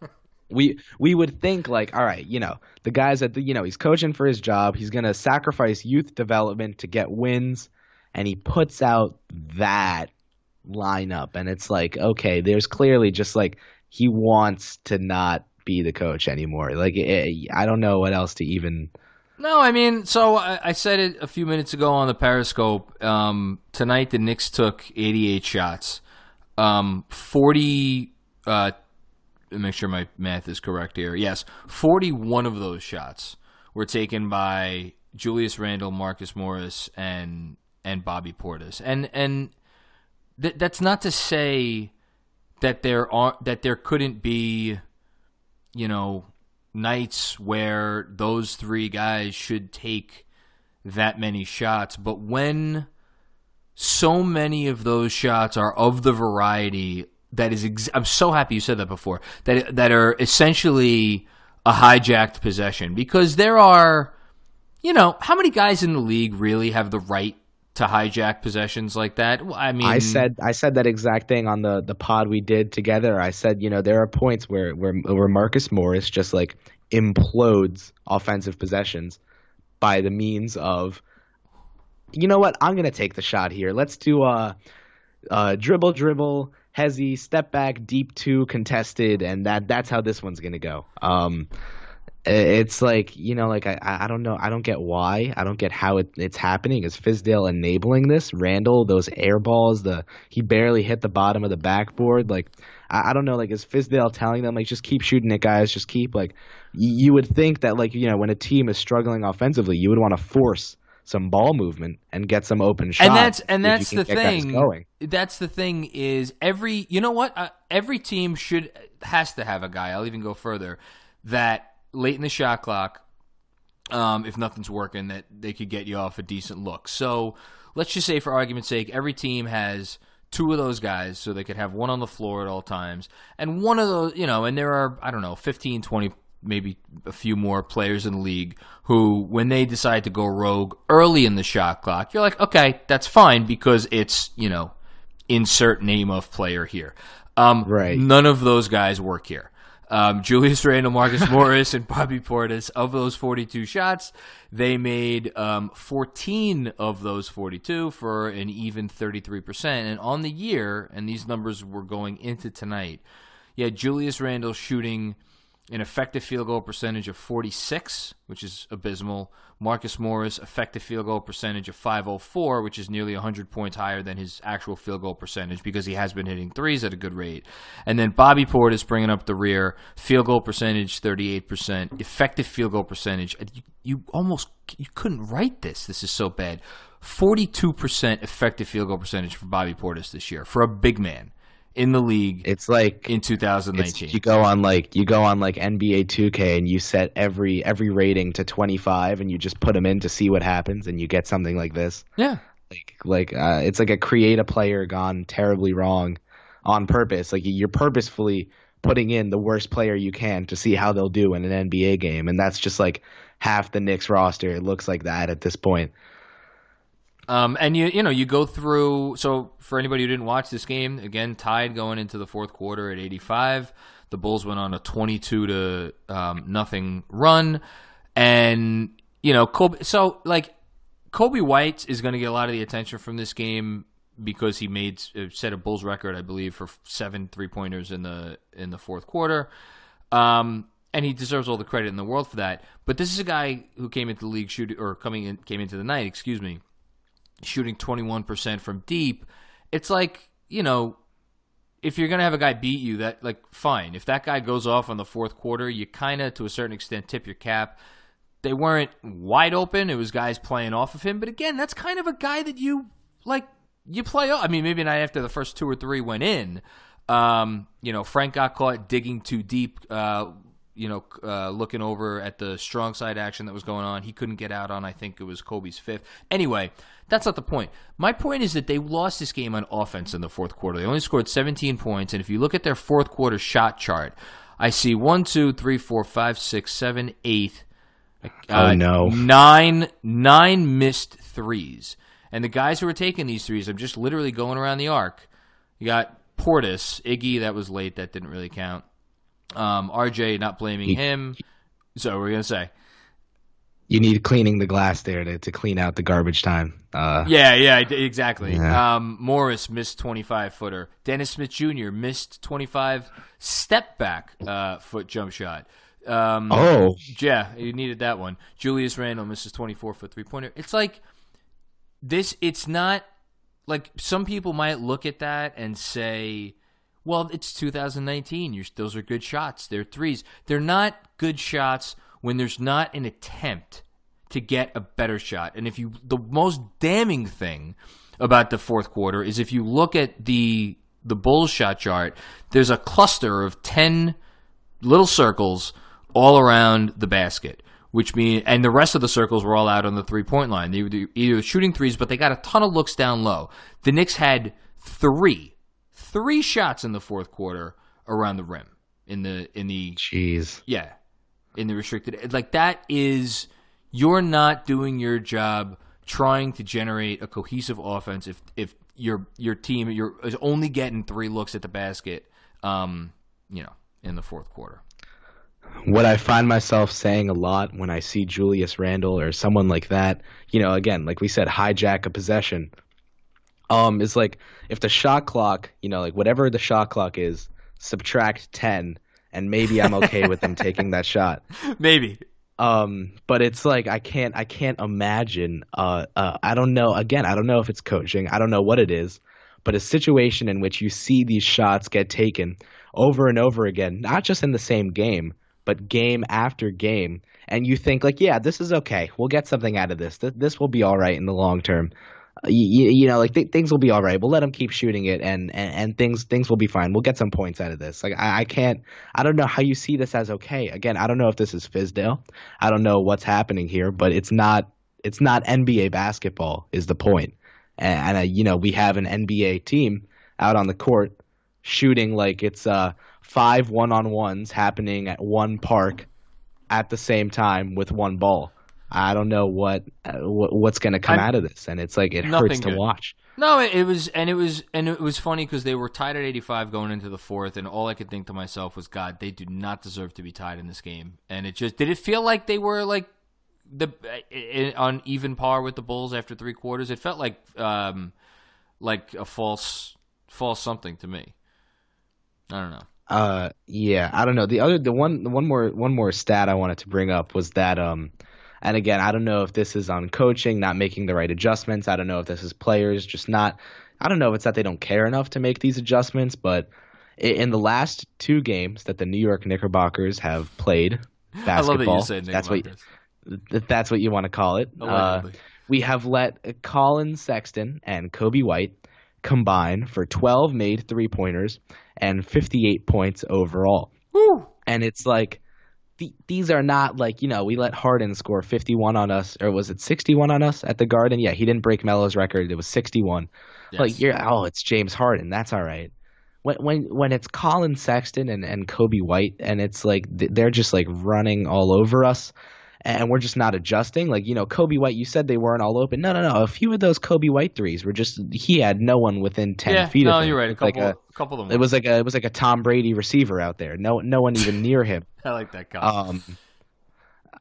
we we would think like, all right, you know, the guys at the, you know, he's coaching for his job. He's gonna sacrifice youth development to get wins, and he puts out that lineup, and it's like, okay, there's clearly just like he wants to not be the coach anymore. Like eh, I don't know what else to even. No, I mean, so I, I said it a few minutes ago on the Periscope. Um, tonight, the Knicks took 88 shots. Um, 40. Uh, make sure my math is correct here. Yes, 41 of those shots were taken by Julius Randle, Marcus Morris, and and Bobby Portis. And and th- that's not to say that there are that there couldn't be you know, nights where those three guys should take that many shots. But when so many of those shots are of the variety that is. Ex- I'm so happy you said that before. That that are essentially a hijacked possession because there are, you know, how many guys in the league really have the right to hijack possessions like that? I mean, I said I said that exact thing on the the pod we did together. I said, you know, there are points where where where Marcus Morris just like implodes offensive possessions by the means of you know what? I'm gonna take the shot here. Let's do a, a dribble, dribble, hezzy, step back, deep two, contested, and that that's how this one's gonna go. Um, it's like you know, like I I don't know, I don't get why, I don't get how it, it's happening. Is Fizdale enabling this? randle those air balls, the he barely hit the bottom of the backboard. Like I, I don't know, like is Fizdale telling them like just keep shooting it, guys, just keep like. You would think that like you know when a team is struggling offensively, you would want to force some ball movement and get some open shots. And that's and that's the thing. That's the thing is every you know what uh, every team should has to have a guy. I'll even go further that late in the shot clock, um, if nothing's working, that they could get you off a decent look. So let's just say, for argument's sake, every team has two of those guys so they could have one on the floor at all times and one of those you know and there are i don't know 15 20 maybe a few more players in the league who, when they decide to go rogue early in the shot clock, you're like, okay, that's fine because it's, you know, insert name of player here. Um, right. None of those guys work here. Um, Julius Randle, Marcus Morris, and Bobby Portis, of those 42 shots, they made um, 14 of those 42 for an even 33%. And on the year, and these numbers were going into tonight, yeah, Julius Randle shooting – an effective field goal percentage of 46, which is abysmal. Marcus Morris, effective field goal percentage of 504, which is nearly 100 points higher than his actual field goal percentage because he has been hitting threes at a good rate. And then Bobby Portis bringing up the rear, field goal percentage 38%, effective field goal percentage. You, you almost you couldn't write this. This is so bad. 42% effective field goal percentage for Bobby Portis this year for a big man in the league. It's like in 2019. You go on like you go on like NBA 2K and you set every every rating to 25 and you just put them in to see what happens and you get something like this. Yeah. Like like uh, it's like a create a player gone terribly wrong on purpose. Like you're purposefully putting in the worst player you can to see how they'll do in an NBA game and that's just like half the Knicks roster. It looks like that at this point. Um, and you you know you go through. So for anybody who didn't watch this game, again tied going into the fourth quarter at 85. The Bulls went on a 22 to um, nothing run, and you know Coby. So like Coby White is going to get a lot of the attention from this game because he made uh, set a Bulls record, I believe, for seven three pointers in the in the fourth quarter. Um, and he deserves all the credit in the world for that. But this is a guy who came into the league shooting or coming in came into the night, excuse me, shooting 21% from deep, it's like, you know, if you're going to have a guy beat you, that, like, fine. If that guy goes off on the fourth quarter, you kind of, to a certain extent, tip your cap. They weren't wide open. It was guys playing off of him. But again, that's kind of a guy that you, like, you play off. I mean, maybe not after the first two or three went in. Um, you know, Frank got caught digging too deep. Uh, you know, uh, looking over at the strong side action that was going on. He couldn't get out on, I think it was Coby's fifth. Anyway, that's not the point. My point is that they lost this game on offense in the fourth quarter. They only scored 17 points, and if you look at their fourth quarter shot chart, I see one, two, three, four, five, six, seven, eight. Uh, oh no! Nine, nine missed threes, and the guys who were taking these threes, I'm just literally going around the arc. You got Portis, Iggy, that was late, that didn't really count. Um, RJ, not blaming him. So we're gonna say? You need cleaning the glass there to, to clean out the garbage time. Uh, yeah, yeah, exactly. Yeah. Um, Morris missed 25 footer. Dennis Smith Jr. missed 25 step back uh, foot jump shot. Um, oh, yeah, you needed that one. Julius Randle misses 24 foot three pointer. It's like this. It's not like some people might look at that and say, well, it's 2019. You're, those are good shots. They're threes. They're not good shots when there's not an attempt to get a better shot. And if you, the most damning thing about the fourth quarter is if you look at the the Bulls shot chart, there's a cluster of ten little circles all around the basket, which mean and the rest of the circles were all out on the three point line. They were either shooting threes, but they got a ton of looks down low. The Knicks had three three shots in the fourth quarter around the rim in the in the Jeez. yeah in the restricted like that is you're not doing your job trying to generate a cohesive offense if if your your team you're is only getting three looks at the basket um you know in the fourth quarter what I find myself saying a lot when I see Julius Randle or someone like that, you know, again, like we said, hijack a possession, um, is like if the shot clock, you know, like whatever the shot clock is, subtract 10, and maybe I'm okay with them taking that shot. maybe Um, but it's like I can't I can't imagine. Uh, uh, I don't know. Again, I don't know if it's coaching. I don't know what it is. But a situation in which you see these shots get taken over and over again, not just in the same game, but game after game, and you think like, yeah, this is okay. We'll get something out of this. Th- this will be all right in the long term. You, you know, like th- things will be all right. We'll let them keep shooting it, and, and and things things will be fine. We'll get some points out of this. Like I, I can't. I don't know how you see this as okay. Again, I don't know if this is Fizdale. I don't know what's happening here, but it's not. It's not NBA basketball. Is the point? And, and uh, you know, we have an NBA team out on the court shooting like it's uh five one on ones happening at one park at the same time with one ball. I don't know what, uh, what what's going to come I'm- out of this, and it's like it hurts to watch. No, it, it was, and it was, and it was funny because they were tied at 85 going into the fourth, and all I could think to myself was, God, they do not deserve to be tied in this game. And it just did it feel like they were like the i- i- on even par with the Bulls after three quarters. It felt like um like a false false something to me. I don't know. Uh, yeah, I don't know. The other, the one, the one more, one more stat I wanted to bring up was that, um, and again, I don't know if this is on coaching not making the right adjustments. I don't know if this is players just not. I don't know if it's that they don't care enough to make these adjustments, but in the last two games that the New York Knickerbockers have played basketball, I love that that's what that's what you want to call it. Uh, we have let Collin Sexton and Coby White combine for 12 made three pointers and 58 points overall. Woo! And it's like the, these are not like you know we let Harden score 51 on us or was it 61 on us at the Garden? Yeah, he didn't break Melo's record. It was 61. Yes. Like you're oh, it's James Harden. That's all right. When when when it's Collin Sexton and, and Coby White and it's like they're just like running all over us and we're just not adjusting. Like you know Coby White, you said they weren't all open. No, no, no. A few of those Coby White threes were just he had no one within 10 yeah, feet no, of him. you're right. A It's like couple, a, a couple of them. it was like a it was like a Tom Brady receiver out there. No no one even near him. I like that guy. Um,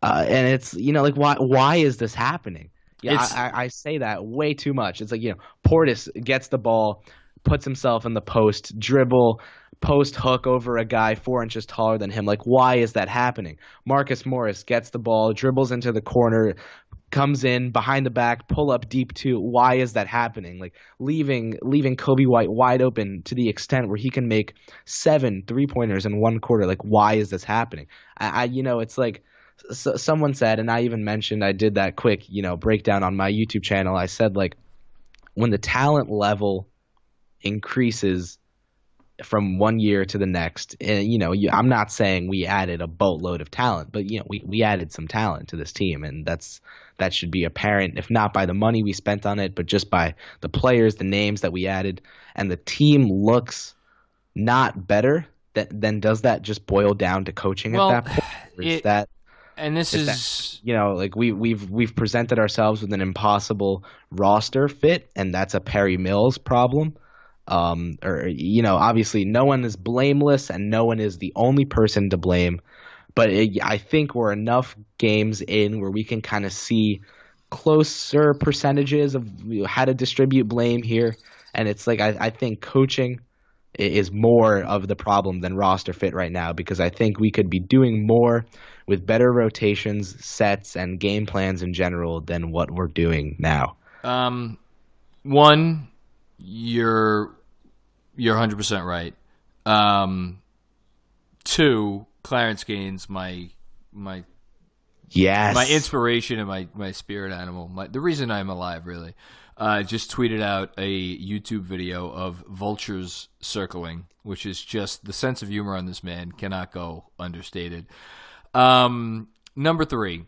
uh, and it's you know like why why is this happening? Yeah, I, I, I say that way too much. It's like you know Portis gets the ball, puts himself in the post, dribble, post hook over a guy four inches taller than him. Like why is that happening? Marcus Morris gets the ball, dribbles into the corner. Comes in behind the back, pull up deep two. Why is that happening? Like leaving leaving Coby White wide open to the extent where he can make seven three pointers in one quarter. Like why is this happening? I, I you know it's like s someone said, and I even mentioned I did that quick, you know, breakdown on my YouTube channel. I said like when the talent level increases from one year to the next, and you know, you, I'm not saying we added a boatload of talent, but you know, we we added some talent to this team, and that's that should be apparent, if not by the money we spent on it, but just by the players, the names that we added, and the team looks not better. That, then does that just boil down to coaching Well, at that point? Is it- that and this is is you know, like we we've we've presented ourselves with an impossible roster fit, and that's a Perry Mills problem. Um, or you know, obviously, no one is blameless, and no one is the only person to blame. But it, I think we're enough games in where we can kind of see closer percentages of how to distribute blame here, and it's like I, I think coaching is more of the problem than roster fit right now because I think we could be doing more with better rotations, sets, and game plans in general than what we're doing now. Um, one, you're you're 100 percent right. Um, two, Clarence Gaines, my my Yes. my inspiration and my my spirit animal, my the reason I'm alive, really. Uh, just tweeted out a YouTube video of vultures circling, which is just the sense of humor on this man cannot go understated. Um, number three,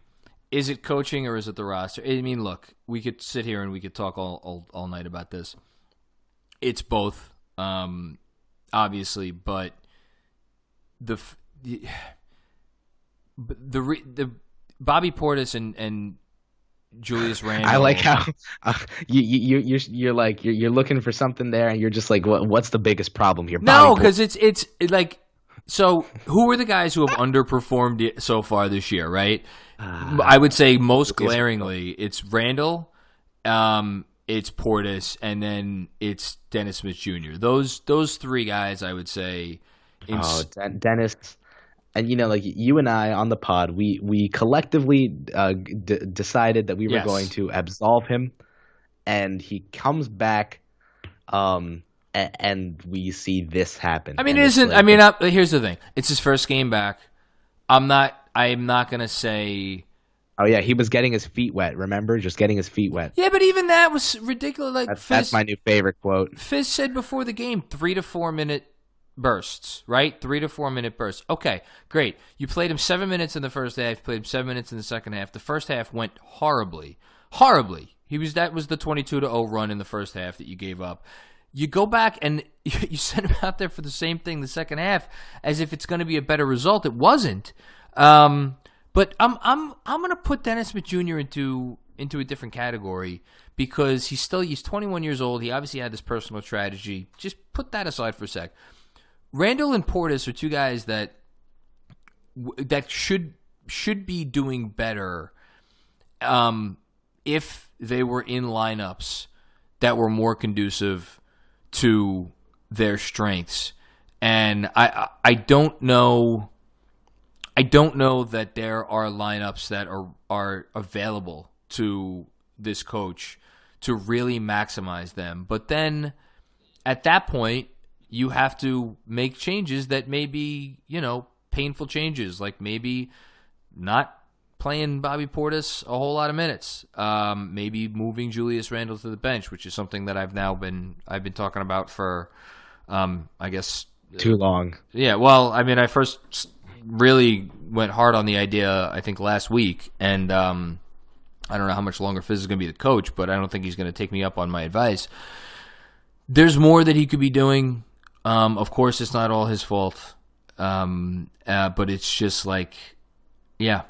is it coaching or is it the roster? I mean, look, we could sit here and we could talk all all, all night about this. It's both. Um, obviously, but the the the, the, the Bobby Portis and and Julius Randle. I like how uh, you you you're you're like you're, you're looking for something there, and you're just like, what, what's the biggest problem here? No, because it's it's like so. Who are the guys who have underperformed so far this year? Right. Uh, I would say most glaringly, it's Randle, um, it's Portis, and then it's Dennis Smith Jr. Those those three guys, I would say. oh, Dennis and you know like you and i on the pod we we collectively uh, d- decided that we were yes. going to absolve him and he comes back um and, and we see this happen i mean it isn't like, i mean I, here's the thing it's his first game back i'm not i'm not gonna say Oh yeah, he was getting his feet wet. Remember, just getting his feet wet. Yeah, but even that was ridiculous. Like that's, Fizz, that's my new favorite quote. Fizz said before the game, three to four minute bursts, right? Three to four minute bursts. Okay, great. You played him seven minutes in the first half, played him seven minutes in the second half. The first half went horribly. Horribly. He was that was the twenty two to 0 run in the first half that you gave up. You go back and you send him out there for the same thing the second half as if it's going to be a better result. It wasn't. Um, but I'm I'm I'm to put Dennis Smith Jr. into into a different category because he's still he's 21 years old. He obviously had this personal tragedy. Just put that aside for a sec. Randle and Portis are two guys that that should should be doing better um, if they were in lineups that were more conducive to their strengths. And I I don't know I don't know that there are lineups that are are available to this coach to really maximize them. But then at that point, you have to make changes that may be, you know, painful changes, like maybe not playing Bobby Portis a whole lot of minutes, um, maybe moving Julius Randle to the bench, which is something that I've now been I've been talking about for, um, I guess, too long. Yeah, well, I mean, I first really went hard on the idea I think last week, and um, I don't know how much longer Fizz is going to be the coach, but I don't think he's going to take me up on my advice. There's more that he could be doing. Um, of course, it's not all his fault, um, uh, but it's just like, yeah,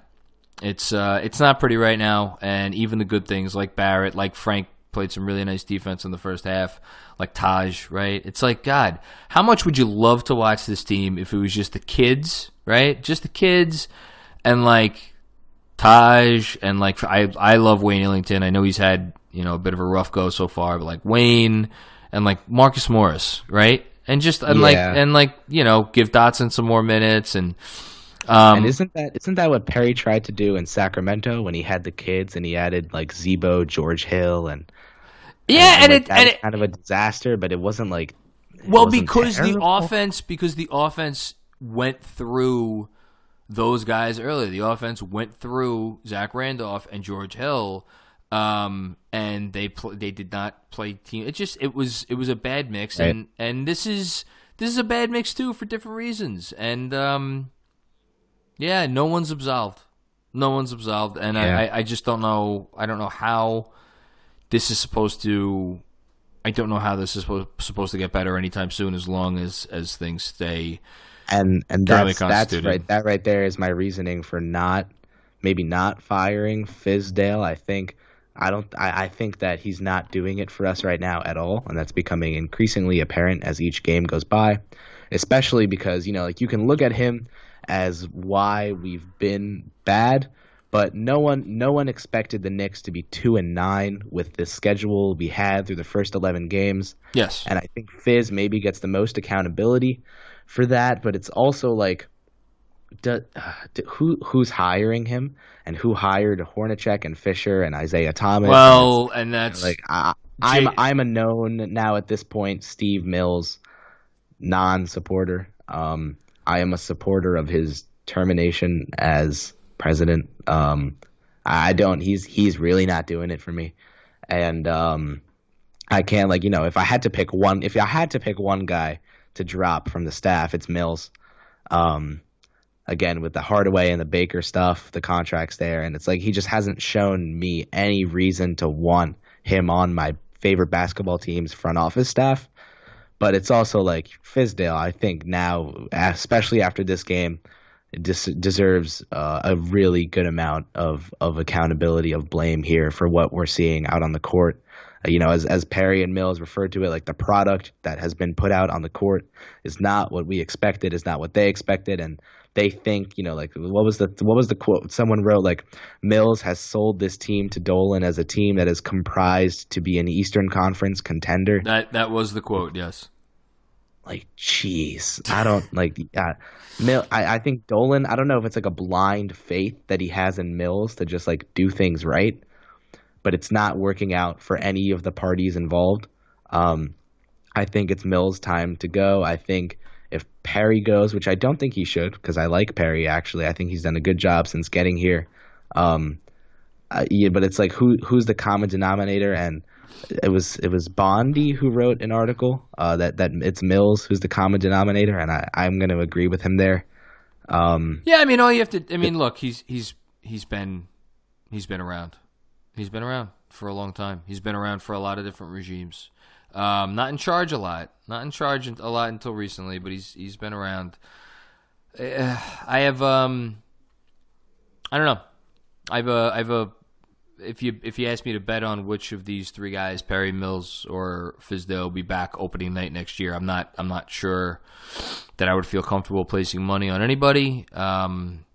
it's uh, it's not pretty right now. And even the good things like Barrett, like Frank, played some really nice defense in the first half, like Taj, right? It's like God, how much would you love to watch this team if it was just the kids, right? Just the kids, and like Taj, and like I I love Wayne Ellington. I know he's had you know a bit of a rough go so far, but like Wayne and like Marcus Morris, right? and just and yeah. like and like you know give Dotson some more minutes and. Um, and isn't that isn't that what Perry tried to do in Sacramento when he had the kids and he added like Z-Bo, George Hill, and yeah, and, and, and it and it, kind of a disaster, but it wasn't like it well wasn't because terrible. the offense because the offense went through those guys earlier. The offense went through Zach Randolph and George Hill, um, and they pl- they did not play team. It just it was it was a bad mix, right. and and this is this is a bad mix too for different reasons, and um, yeah, no one's absolved, no one's absolved, and yeah. I I just don't know I don't know how this is supposed to. I don't know how this is supposed to get better anytime soon, as long as as things stay. And and that's that's right. That right there is my reasoning for not maybe not firing Fizdale. I think I don't. I, I think that he's not doing it for us right now at all, and that's becoming increasingly apparent as each game goes by. Especially because you know, like you can look at him as why we've been bad, but no one, no one expected the Knicks to be two and nine with the schedule we had through the first eleven games. Yes, and I think Fizz maybe gets the most accountability for that, but it's also like do, do, who who's hiring him and who hired Hornacek and Fisher and Isiah Thomas? Well, and, and that's like I, am I'm, I'm a known now at this point Steve Mills non-supporter. Um, I am a supporter of his termination as president. Um, I don't. He's he's really not doing it for me, and um, I can't like you know if I had to pick one if I had to pick one guy to drop from the staff, it's Mills. Um, again with the Hardaway and the Baker stuff, the contracts there, and it's like he just hasn't shown me any reason to want him on my favorite basketball team's front office staff. but it's also like Fizdale. I think now, especially after this game, des- deserves uh, a really good amount of of accountability of blame here for what we're seeing out on the court. You know, as as Perry and Mills referred to it, like the product that has been put out on the court is not what we expected, is not what they expected, and they think, you know, like what was the what was the quote? Someone wrote like Mills has sold this team to Dolan as a team that is comprised to be an Eastern Conference contender. That that was the quote. Yes. Like, jeez, I don't like. Uh, Mill, I, I think Dolan. I don't know if it's like a blind faith that he has in Mills to just like do things right, but it's not working out for any of the parties involved. Um, I think it's Mills' time to go. I think if Perry goes, which I don't think he should, because I like Perry actually. I think he's done a good job since getting here. Um, uh, yeah, but it's like who who's the common denominator, and it was it was Bondy who wrote an article uh, that that it's Mills who's the common denominator, and I I'm going to agree with him there. Um, yeah, I mean, all you have to. I mean, look, he's he's he's been he's been around. He's been around for a long time. He's been around for a lot of different regimes. Um, not in charge a lot. Not in charge a lot until recently, but he's he's been around. Uh, I have um, I don't know. I have a I have a if you if you ask me to bet on which of these three guys, Perry Mills or Fizdale, will be back opening night next year, I'm not I'm not sure that I would feel comfortable placing money on anybody. Um,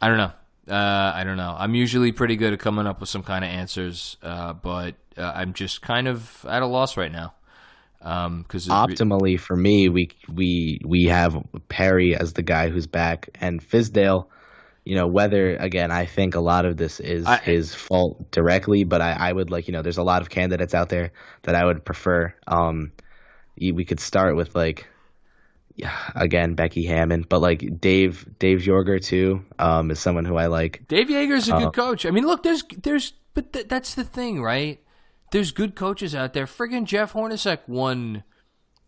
I don't know. Uh, I don't know. I'm usually pretty good at coming up with some kind of answers, uh, but uh, I'm just kind of at a loss right now. Because um, optimally for me, we we we have Perry as the guy who's back, and Fizdale. You know whether again, I think a lot of this is I, his fault directly, but I, I would like you know there's a lot of candidates out there that I would prefer. Um, we could start with like yeah, again Becky Hammon, but like Dave Dave Joerger too um, is someone who I like. Dave Joerger's a uh, good coach. I mean, look, there's there's but th- that's the thing, right? There's good coaches out there. Friggin' Jeff Hornacek won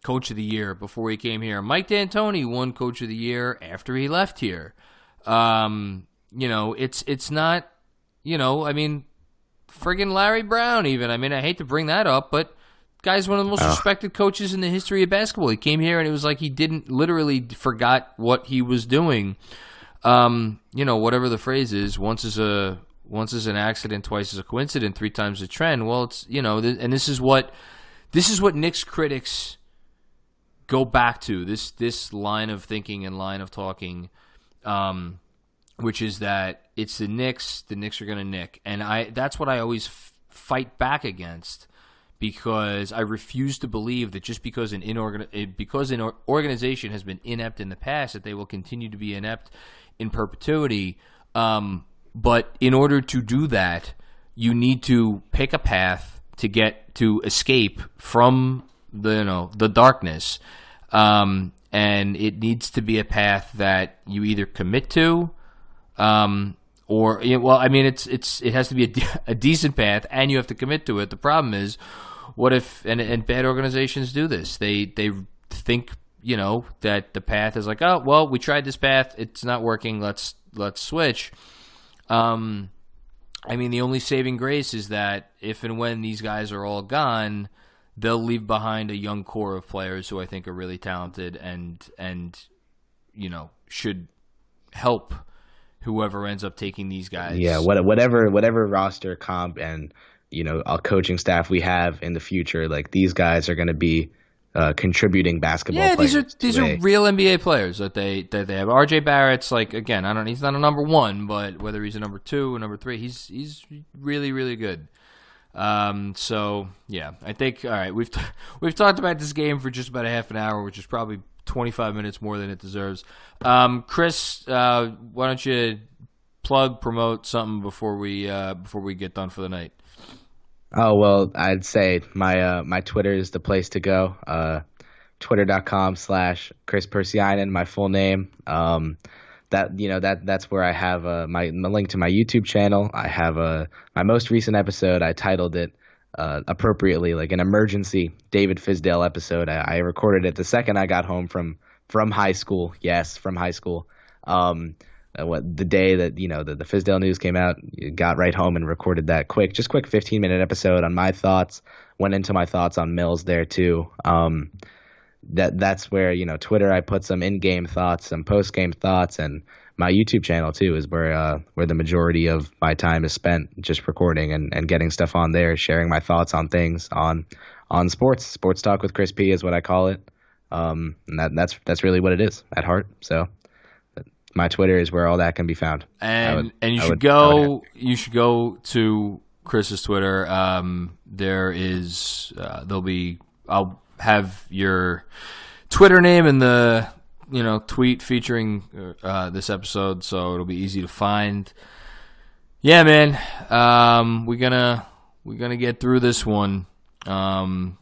Coach of the Year before he came here. Mike D'Antoni won Coach of the Year after he left here. Um, you know, it's it's not, you know, I mean, friggin' Larry Brown. Even I mean, I hate to bring that up, but Guy's one of the most oh. respected coaches in the history of basketball. He came here and it was like he didn't literally forgot what he was doing. Um, you know, whatever the phrase is, once is a once is an accident, twice is a coincidence, three times a trend. Well, it's you know, th- and this is what this is what Knicks critics go back to this this line of thinking and line of talking, um, which is that it's the Knicks. The Knicks are going to nick, and I that's what I always f- fight back against because I refuse to believe that just because an inorgan- eh, because an organization has been inept in the past that they will continue to be inept in perpetuity. Um, but in order to do that, you need to pick a path to get to escape from the you know the darkness, um, and it needs to be a path that you either commit to. Um, or well, I mean, it's it's it has to be a, de- a decent path, and you have to commit to it. The problem is, what if and and bad organizations do this? They they think you know that the path is like, oh well, we tried this path, it's not working. Let's let's switch. Um, I mean, the only saving grace is that if and when these guys are all gone, they'll leave behind a young core of players who I think are really talented and and you know should help whoever ends up taking these guys. Yeah, whatever whatever roster comp and you know, our coaching staff we have in the future, like these guys are going to be uh, contributing basketball. Yeah, these are these are real NBA players that they that they have. RJ Barrett's like again, I don't he's not a number one, but whether he's a number two or number three, he's he's really really good. Um, so yeah, I think all right. We've t- we've talked about this game for just about a half an hour, which is probably 25 minutes more than it deserves. Um, Chris, uh, why don't you plug promote something before we uh, before we get done for the night? Oh well, I'd say my uh, my Twitter is the place to go. Uh, Twitter.com slash Chris Persianen, my full name. Um, that you know that that's where I have uh, my the link to my YouTube channel. I have uh, my most recent episode. I titled it uh, appropriately, like an emergency David Fizdale episode. I, I, recorded it the second I got home from from high school. Yes, from high school. Um, uh, what the day that you know the, the Fizdale news came out, got right home and recorded that quick, just quick 15 minute episode on my thoughts. Went into my thoughts on Mills there too. Um, that that's where you know Twitter. I put some in game thoughts, some post game thoughts, and my YouTube channel too is where uh, where the majority of my time is spent just recording and, and getting stuff on there, sharing my thoughts on things on on sports. Sports talk with Chris P is what I call it. Um, and that, that's that's really what it is at heart. So my Twitter is where all that can be found. And would, and you I should would, go you should go to Chris's Twitter. Um, there is uh, there'll be I'll have your Twitter name in the you know tweet featuring uh, this episode, so it'll be easy to find. Yeah, man, um, we're gonna we're gonna get through this one um,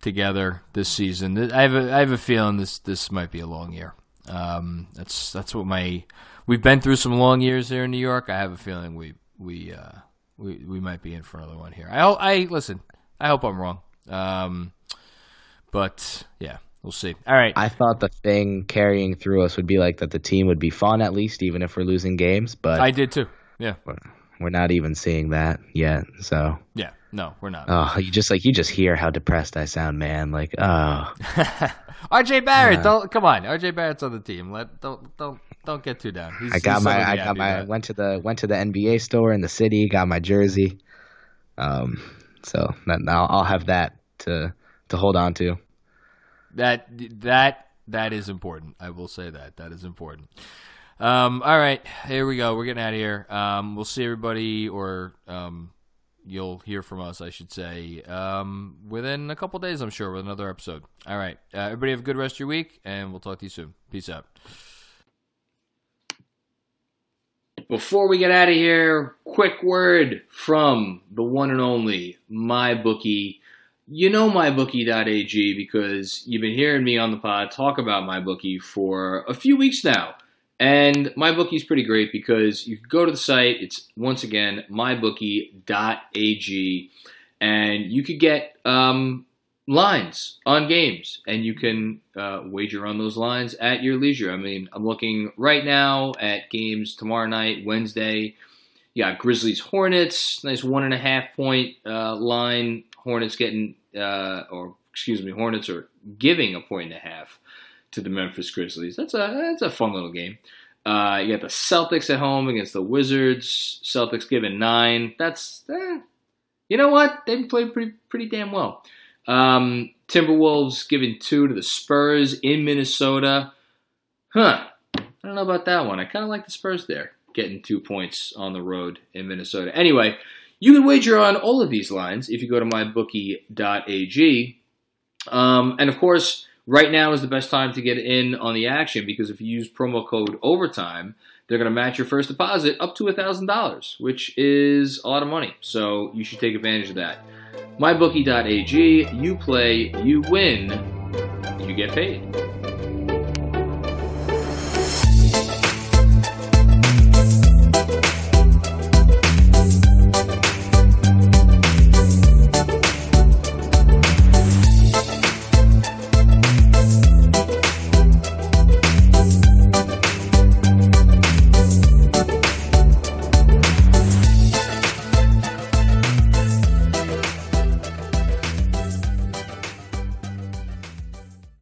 together this season. I have a, I have a feeling this this might be a long year. Um, that's that's what my we've been through some long years here in New York. I have a feeling we we uh, we we might be in for another one here. I I listen. I hope I'm wrong. Um, but yeah, we'll see. All right. I thought the thing carrying through us would be like that the team would be fun at least, even if we're losing games. But I did too. Yeah. We're, we're not even seeing that yet. So yeah, no, we're not. Oh, you just like you just hear how depressed I sound, man. Like oh. RJ Barrett, don't come on. RJ Barrett's on the team. Let don't don't don't get too down. He's, I got my I got my went to the went to the NBA store in the city, got my jersey. Um so now I'll have that to to hold on to. That that that is important. I will say that that is important. Um, all right, here we go. We're getting out of here. Um, we'll see everybody, or um, you'll hear from us, I should say, um, within a couple days, I'm sure, with another episode. All right, uh, everybody have a good rest of your week, and we'll talk to you soon. Peace out. Before we get out of here, quick word from the one and only MyBookie you know mybookie.ag because you've been hearing me on the pod talk about mybookie for a few weeks now. And mybookie is pretty great because you go to the site. It's once again mybookie.ag, and you could get um, lines on games, and you can uh, wager on those lines at your leisure. I mean, I'm looking right now at games tomorrow night, Wednesday. You got Grizzlies Hornets, nice one and a half point uh, line. Hornets getting uh, or excuse me, Hornets are giving a point and a half to the Memphis Grizzlies. That's a that's a fun little game. Uh, you got the Celtics at home against the Wizards. Celtics given nine. That's eh, you know what they've played pretty pretty damn well. Um, Timberwolves giving two to the Spurs in Minnesota. Huh. I don't know about that one. I kind of like the Spurs there, getting two points on the road in Minnesota. Anyway, you can wager on all of these lines if you go to mybookie.ag. Um, and of course, right now is the best time to get in on the action because if you use promo code OVERTIME, they're going to match your first deposit up to $1,000, which is a lot of money. So you should take advantage of that. MyBookie.ag, you play, you win, you get paid.